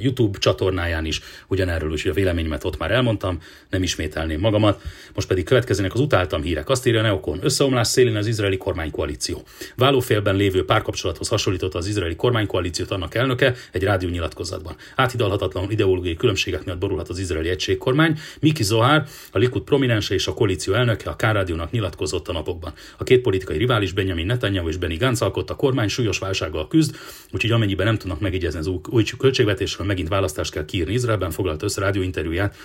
Speaker 1: YouTube csatornáján is, ugyanerről is a véleményemet ott már elmondtam, nem ismételném magamat. Most pedig következnek az utáltam hírek. Azt írja Neokon, összeomlás szélén az izraeli kormánykoalíció. Válófélben lévő párkapcsolathoz hasonlította az izraeli kormánykoalíciót annak elnöke egy rádió nyilatkozatban. Áthidalhatatlan ideológiai különbségek miatt borulhat az izraeli egységkormány. Miki Zohar, a Likud prominense és a koalíció elnöke a K-rádiónak nyilatkozott a napokban. A két politikai rivális Benjamin Netanyahu és Benny Gantz alkotta a kormány súlyos válsággal küzd, úgyhogy amennyiben nem tudnak megegyezni az új, új költségvetésről megint választást kell kiírni Izraelben, foglalt össze rádióinterjúját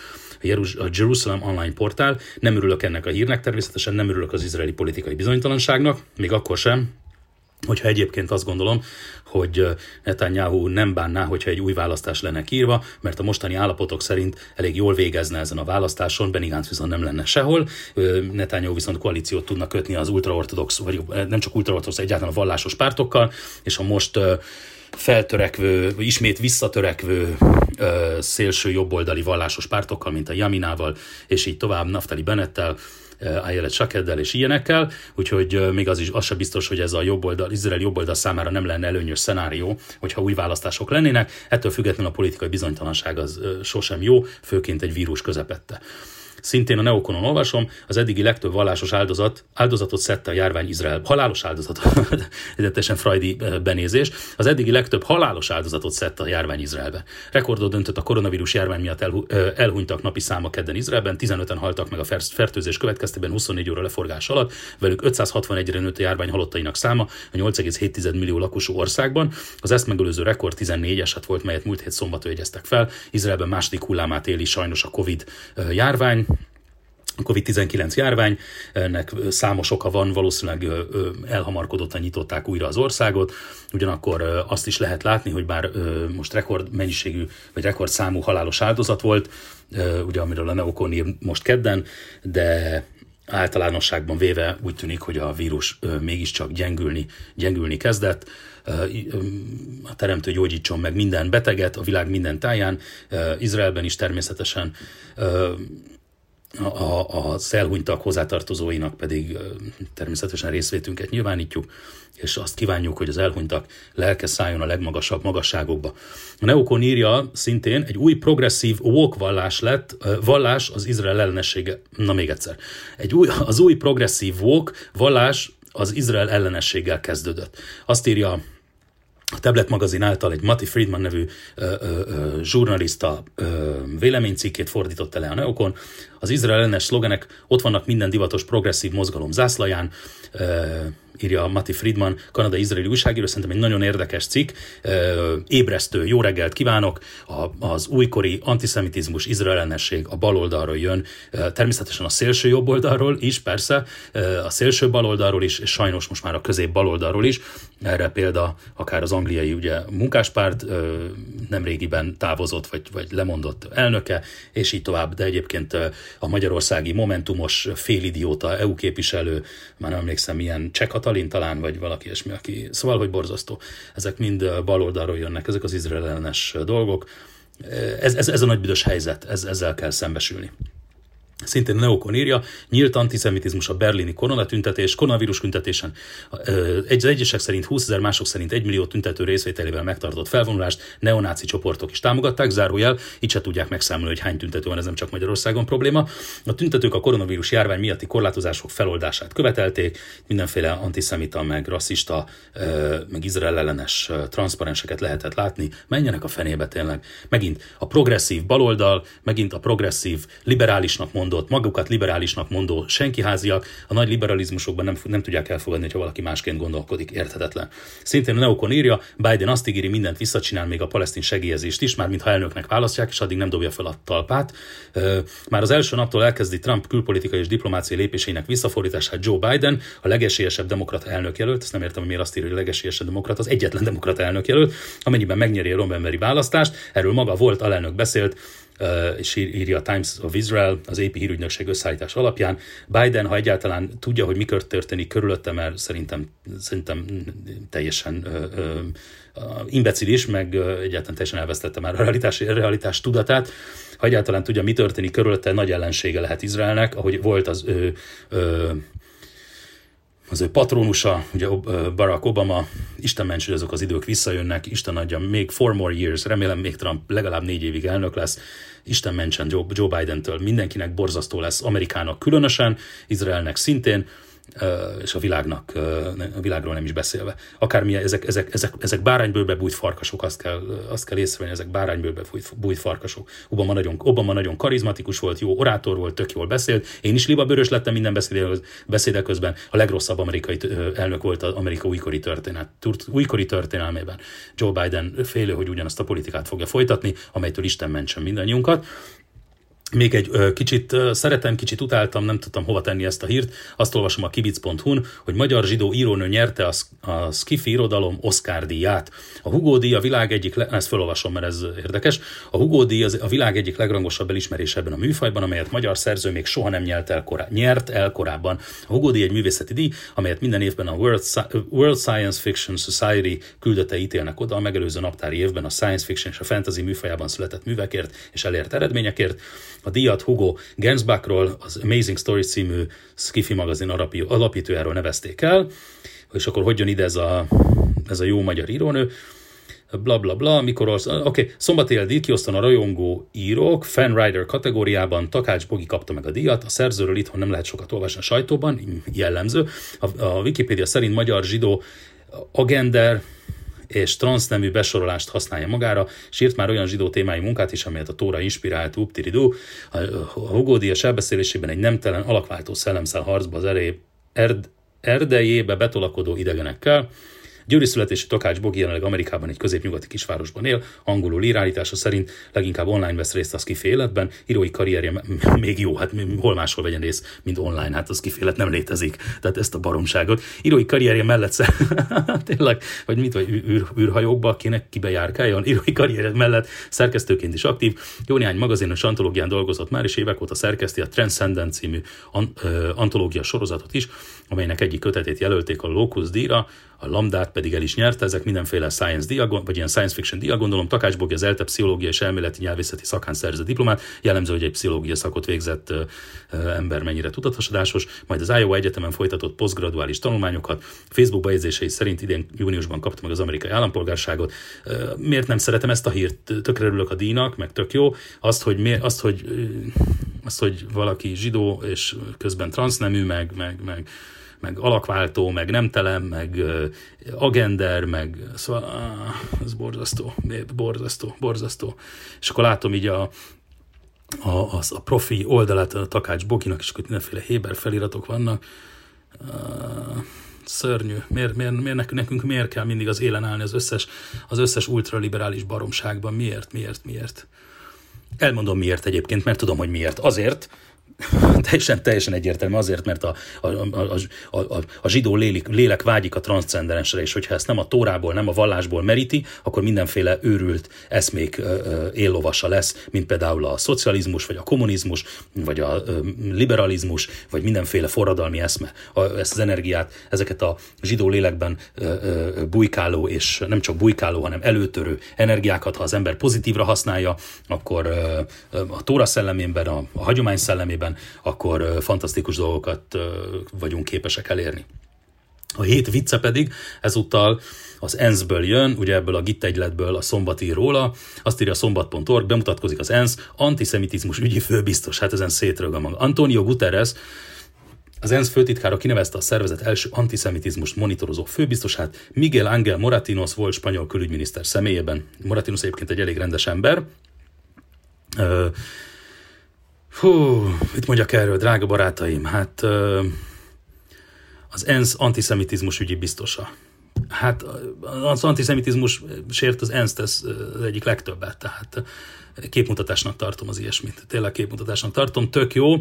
Speaker 1: a Jerusalem online portál. Nem örülök ennek a hírnek, természetesen nem örülök az izraeli politikai bizonytalanságnak, még akkor sem, hogyha egyébként azt gondolom, hogy Netanyahu nem bánná, hogyha egy új választás lenne írva, mert a mostani állapotok szerint elég jól végezne ezen a választáson, Benny Gantz viszont nem lenne sehol, Netanyahu viszont koalíciót tudna kötni az ultraortodox, vagy nem csak ultraortodox, egyáltalán a vallásos pártokkal, és a most feltörekvő, ismét visszatörekvő ö, szélső jobboldali vallásos pártokkal, mint a Jaminával, és így tovább, Naftali Bennettel, Ayelet Shakeddel és ilyenekkel, úgyhogy még az is az sem biztos, hogy ez a jobboldal, Izrael jobboldal számára nem lenne előnyös szenárió, hogyha új választások lennének. Ettől függetlenül a politikai bizonytalanság az sosem jó, főként egy vírus közepette. Szintén a Neokonon olvasom, az eddigi legtöbb vallásos áldozat, áldozatot szedte a járvány Izrael. Halálos áldozat, egyetesen frajdi eh, benézés. Az eddigi legtöbb halálos áldozatot szedte a járvány Izraelbe. Rekordot döntött a koronavírus járvány miatt elhu, eh, elhunytak napi száma kedden Izraelben, 15-en haltak meg a fertőzés következtében 24 óra leforgás alatt, velük 561-re nőtt a járvány halottainak száma a 8,7 millió lakosú országban. Az ezt megelőző rekord 14 eset volt, melyet múlt hét szombaton jegyeztek fel. Izraelben második hullámát éli sajnos a Covid eh, járvány COVID-19 járvány, ennek számos oka van, valószínűleg elhamarkodottan nyitották újra az országot, ugyanakkor azt is lehet látni, hogy bár most rekord mennyiségű, vagy rekord számú halálos áldozat volt, ugye amiről a Neokon ír most kedden, de általánosságban véve úgy tűnik, hogy a vírus mégiscsak gyengülni, gyengülni kezdett. A teremtő gyógyítson meg minden beteget a világ minden táján, Izraelben is természetesen a, a szelhunytak hozzátartozóinak pedig természetesen részvétünket nyilvánítjuk, és azt kívánjuk, hogy az elhunytak lelke szálljon a legmagasabb magasságokba. A Neokon írja szintén, egy új progresszív woke vallás lett, vallás az Izrael ellenessége. Na még egyszer. Egy új, az új progresszív woke vallás az Izrael ellenességgel kezdődött. Azt írja a Tablet magazin által egy Mati Friedman nevű ö, ö, ö, zsurnalista véleménycikkét fordította le a Neokon. Az izrael ellenes szlogenek ott vannak minden divatos progresszív mozgalom zászlaján, ö, írja Mati Friedman, kanadai-izraeli újságíró, szerintem egy nagyon érdekes cikk, ébresztő, jó reggelt kívánok, az újkori antiszemitizmus, izraellenesség a baloldalról jön, természetesen a szélső jobb oldalról is, persze, a szélső baloldalról is, és sajnos most már a közép baloldalról is, erre példa akár az angliai ugye, munkáspárt nemrégiben távozott, vagy, vagy lemondott elnöke, és így tovább, de egyébként a magyarországi momentumos félidióta EU képviselő, már nem emlékszem milyen cseh Katalin talán, vagy valaki ilyesmi, aki... Szóval, hogy borzasztó. Ezek mind baloldalról jönnek, ezek az izraelenes dolgok. Ez, ez, ez a nagy büdös helyzet, ez, ezzel kell szembesülni. Szintén Neokon írja, nyílt antiszemitizmus a berlini koronatüntetés, koronavírus tüntetésen egy, egyesek szerint 20 ezer, mások szerint 1 millió tüntető részvételével megtartott felvonulást neonáci csoportok is támogatták, zárójel, így se tudják megszámolni, hogy hány tüntető van, ez nem csak Magyarországon probléma. A tüntetők a koronavírus járvány miatti korlátozások feloldását követelték, mindenféle antiszemita, meg rasszista, meg Izrael ellenes transzparenseket lehetett látni. Menjenek a fenébe tényleg. Megint a progresszív baloldal, megint a progresszív liberálisnak mond mondott, magukat liberálisnak mondó senkiháziak a nagy liberalizmusokban nem, nem tudják elfogadni, hogyha valaki másként gondolkodik, érthetetlen. Szintén a Neokon írja, Biden azt ígéri, mindent visszacsinál, még a palesztin segélyezést is, már mintha elnöknek választják, és addig nem dobja fel a talpát. Már az első naptól elkezdi Trump külpolitikai és diplomáciai lépéseinek visszafordítását Joe Biden, a legesélyesebb demokrata elnök jelölt, ezt nem értem, hogy miért azt írja, hogy legesélyesebb demokrata, az egyetlen demokrata elnök jelölt, amennyiben megnyeri a választást. Erről maga volt alelnök beszélt, és írja a Times of Israel az AP hírügynökség összeállítás alapján. Biden, ha egyáltalán tudja, hogy mikor történik körülötte, mert szerintem, szerintem teljesen imbecilis, meg egyáltalán teljesen elvesztette már a realitás, a realitás tudatát. Ha egyáltalán tudja, mi történik körülötte, nagy ellensége lehet Izraelnek, ahogy volt az ő, ő az ő patronusa, ugye Barack Obama, Isten ments, hogy azok az idők visszajönnek, Isten adja még four more years, remélem még Trump legalább négy évig elnök lesz, Isten mentsen Joe, Joe Biden-től, mindenkinek borzasztó lesz, Amerikának különösen, Izraelnek szintén, és a világnak, a világról nem is beszélve. Akármilyen, ezek, ezek, ezek, ezek báránybőrbe bújt farkasok, azt kell, azt kell észrevenni, ezek báránybőrbe bújt farkasok. Obama nagyon, Obama nagyon karizmatikus volt, jó orátor volt, tök jól beszélt. Én is liba bőrös lettem minden beszéde közben. A legrosszabb amerikai elnök volt az Amerika újkori történet, újkori történelmében. Joe Biden félő, hogy ugyanazt a politikát fogja folytatni, amelytől Isten mentsen mindannyiunkat még egy kicsit szeretem, kicsit utáltam, nem tudtam hova tenni ezt a hírt. Azt olvasom a kibic.hu-n, hogy magyar zsidó írónő nyerte a, a Skifi irodalom Oscar díját. A Hugo díj a világ egyik, le, ezt felolvasom, mert ez érdekes. A Hugo díj az a világ egyik legrangosabb elismerés ebben a műfajban, amelyet magyar szerző még soha nem nyert el, korá, nyert el korábban. A Hugo díj egy művészeti díj, amelyet minden évben a World, World Science Fiction Society küldetei ítélnek oda a megelőző naptári évben a science fiction és a fantasy műfajában született művekért és elért eredményekért. A díjat Hugo Gensbachról, az Amazing Stories című Skiffy magazin alapítójáról nevezték el, és akkor hogy jön ide ez a, ez a jó magyar írónő, bla bla bla, mikor az, oké, okay, szombatél díj kiosztan a rajongó írók, fanwriter kategóriában, Takács Bogi kapta meg a díjat, a szerzőről itthon nem lehet sokat olvasni a sajtóban, jellemző. A, a Wikipédia szerint magyar zsidó agender, és transznemű besorolást használja magára, és írt már olyan zsidó témájú munkát is, amelyet a Tóra inspirált, uptiridú. A Hugo Díjas elbeszélésében egy nemtelen alakváltó szellemszel harcba az erd, erdejébe betolakodó idegenekkel, Győri születésű Takács Bogi jelenleg Amerikában egy középnyugati kisvárosban él, angolul írálítása szerint leginkább online vesz részt az kiféletben, írói karrierje még jó, hát hol máshol vegyen részt, mint online, hát az kifélet nem létezik, tehát ezt a baromságot. Írói karrierje mellett tényleg, vagy mit, vagy űr, űrhajókba kéne kibejárkáljon, írói karrierje mellett szerkesztőként is aktív, jó néhány magazinos antológián dolgozott már, és évek óta szerkeszti a Transcendent című antológia sorozatot is, amelynek egyik kötetét jelölték a Locus díjra, a Lambdát pedig el is nyerte, ezek mindenféle science diagon, vagy ilyen science fiction dia, gondolom Takács Bogi az ELTE pszichológia és elméleti nyelvészeti szakán szerzett diplomát, jellemző, hogy egy pszichológia szakot végzett ember mennyire tudatosodásos, majd az Iowa Egyetemen folytatott posztgraduális tanulmányokat, Facebook bejegyzései szerint idén júniusban kapta meg az amerikai állampolgárságot. Miért nem szeretem ezt a hírt? Tökre örülök a díjnak, meg tök jó. Azt, hogy, mi, azt, hogy, azt, hogy valaki zsidó és közben transznemű, meg, meg, meg meg alakváltó, meg nemtelen, meg agender, meg szóval uh, ez borzasztó, borzasztó, borzasztó. És akkor látom így a, a, az, a profi oldalát a Takács Bokinak, és akkor mindenféle Héber feliratok vannak. Uh, szörnyű. Miért, miért, miért nekünk miért kell mindig az élen állni az összes, az összes ultraliberális baromságban? Miért, miért, miért? Elmondom miért egyébként, mert tudom, hogy miért. Azért, teljesen, teljesen egyértelmű azért, mert a, a, a, a, a, a zsidó lélek, lélek vágyik a transzcendensre, és hogyha ezt nem a tórából, nem a vallásból meríti, akkor mindenféle őrült eszmék éllovasa lesz, mint például a szocializmus, vagy a kommunizmus, vagy a liberalizmus, vagy mindenféle forradalmi eszme. A, ezt az energiát, ezeket a zsidó lélekben bujkáló, és nem csak bujkáló, hanem előtörő energiákat, ha az ember pozitívra használja, akkor a tóra szellemében, a, a hagyomány szellemében, jövőben, akkor fantasztikus dolgokat vagyunk képesek elérni. A hét vicce pedig ezúttal az ENSZ-ből jön, ugye ebből a GIT egyletből a szombat ír róla, azt írja a szombat.org, bemutatkozik az ENSZ, antiszemitizmus ügyi főbiztos, hát ezen szétrög maga. Antonio Guterres, az ENSZ főtitkára kinevezte a szervezet első antiszemitizmust monitorozó főbiztosát, Miguel Angel Moratinos volt spanyol külügyminiszter személyében. Moratinos egyébként egy elég rendes ember. Hú, mit mondjak erről, drága barátaim? Hát az ENSZ antiszemitizmus ügyi biztosa. Hát az antiszemitizmus sért az ENSZ tesz az egyik legtöbbet, tehát képmutatásnak tartom az ilyesmit. Tényleg képmutatásnak tartom. Tök jó,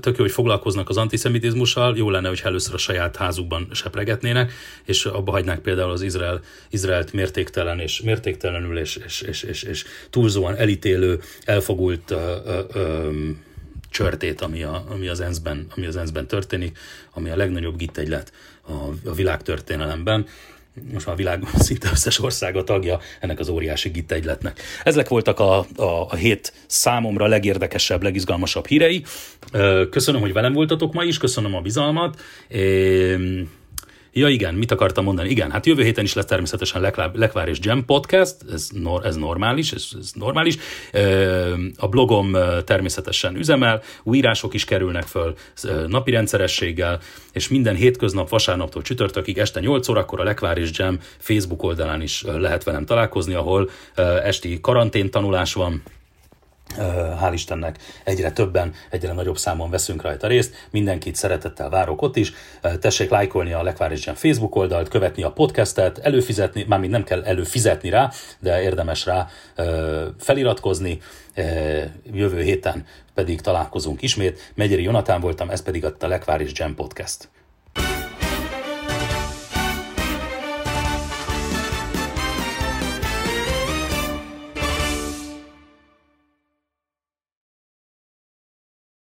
Speaker 1: tök jó, hogy foglalkoznak az antiszemitizmussal. Jó lenne, hogy először a saját házukban sepregetnének, és abba hagynák például az Izrael, Izraelt mértéktelen és mértéktelenül és, és, és, és, és túlzóan elítélő, elfogult ö, ö, csörtét, ami, a, ami, az ENSZ-ben, ami az ENSZ-ben történik, ami a legnagyobb gittegylet a, a világtörténelemben most már a világ szinte összes országa tagja ennek az óriási gittegyletnek. Ezek voltak a, a, a hét számomra legérdekesebb, legizgalmasabb hírei. Köszönöm, hogy velem voltatok ma is, köszönöm a bizalmat. Ja igen, mit akartam mondani? Igen, hát jövő héten is lesz természetesen Lekvár és Jam podcast, ez, nor, ez normális, ez, ez normális. A blogom természetesen üzemel, újírások is kerülnek föl napi rendszerességgel, és minden hétköznap, vasárnaptól csütörtökig este 8 órakor a Lekvár és Jam Facebook oldalán is lehet velem találkozni, ahol esti karantén tanulás van, hál' Istennek egyre többen, egyre nagyobb számon veszünk rajta részt. Mindenkit szeretettel várok ott is. Tessék lájkolni a Lekvárisen Facebook oldalt, követni a podcastet, előfizetni, mármint nem kell előfizetni rá, de érdemes rá feliratkozni. Jövő héten pedig találkozunk ismét. Megyeri Jonatán voltam, ez pedig a Lekvár Jam Podcast.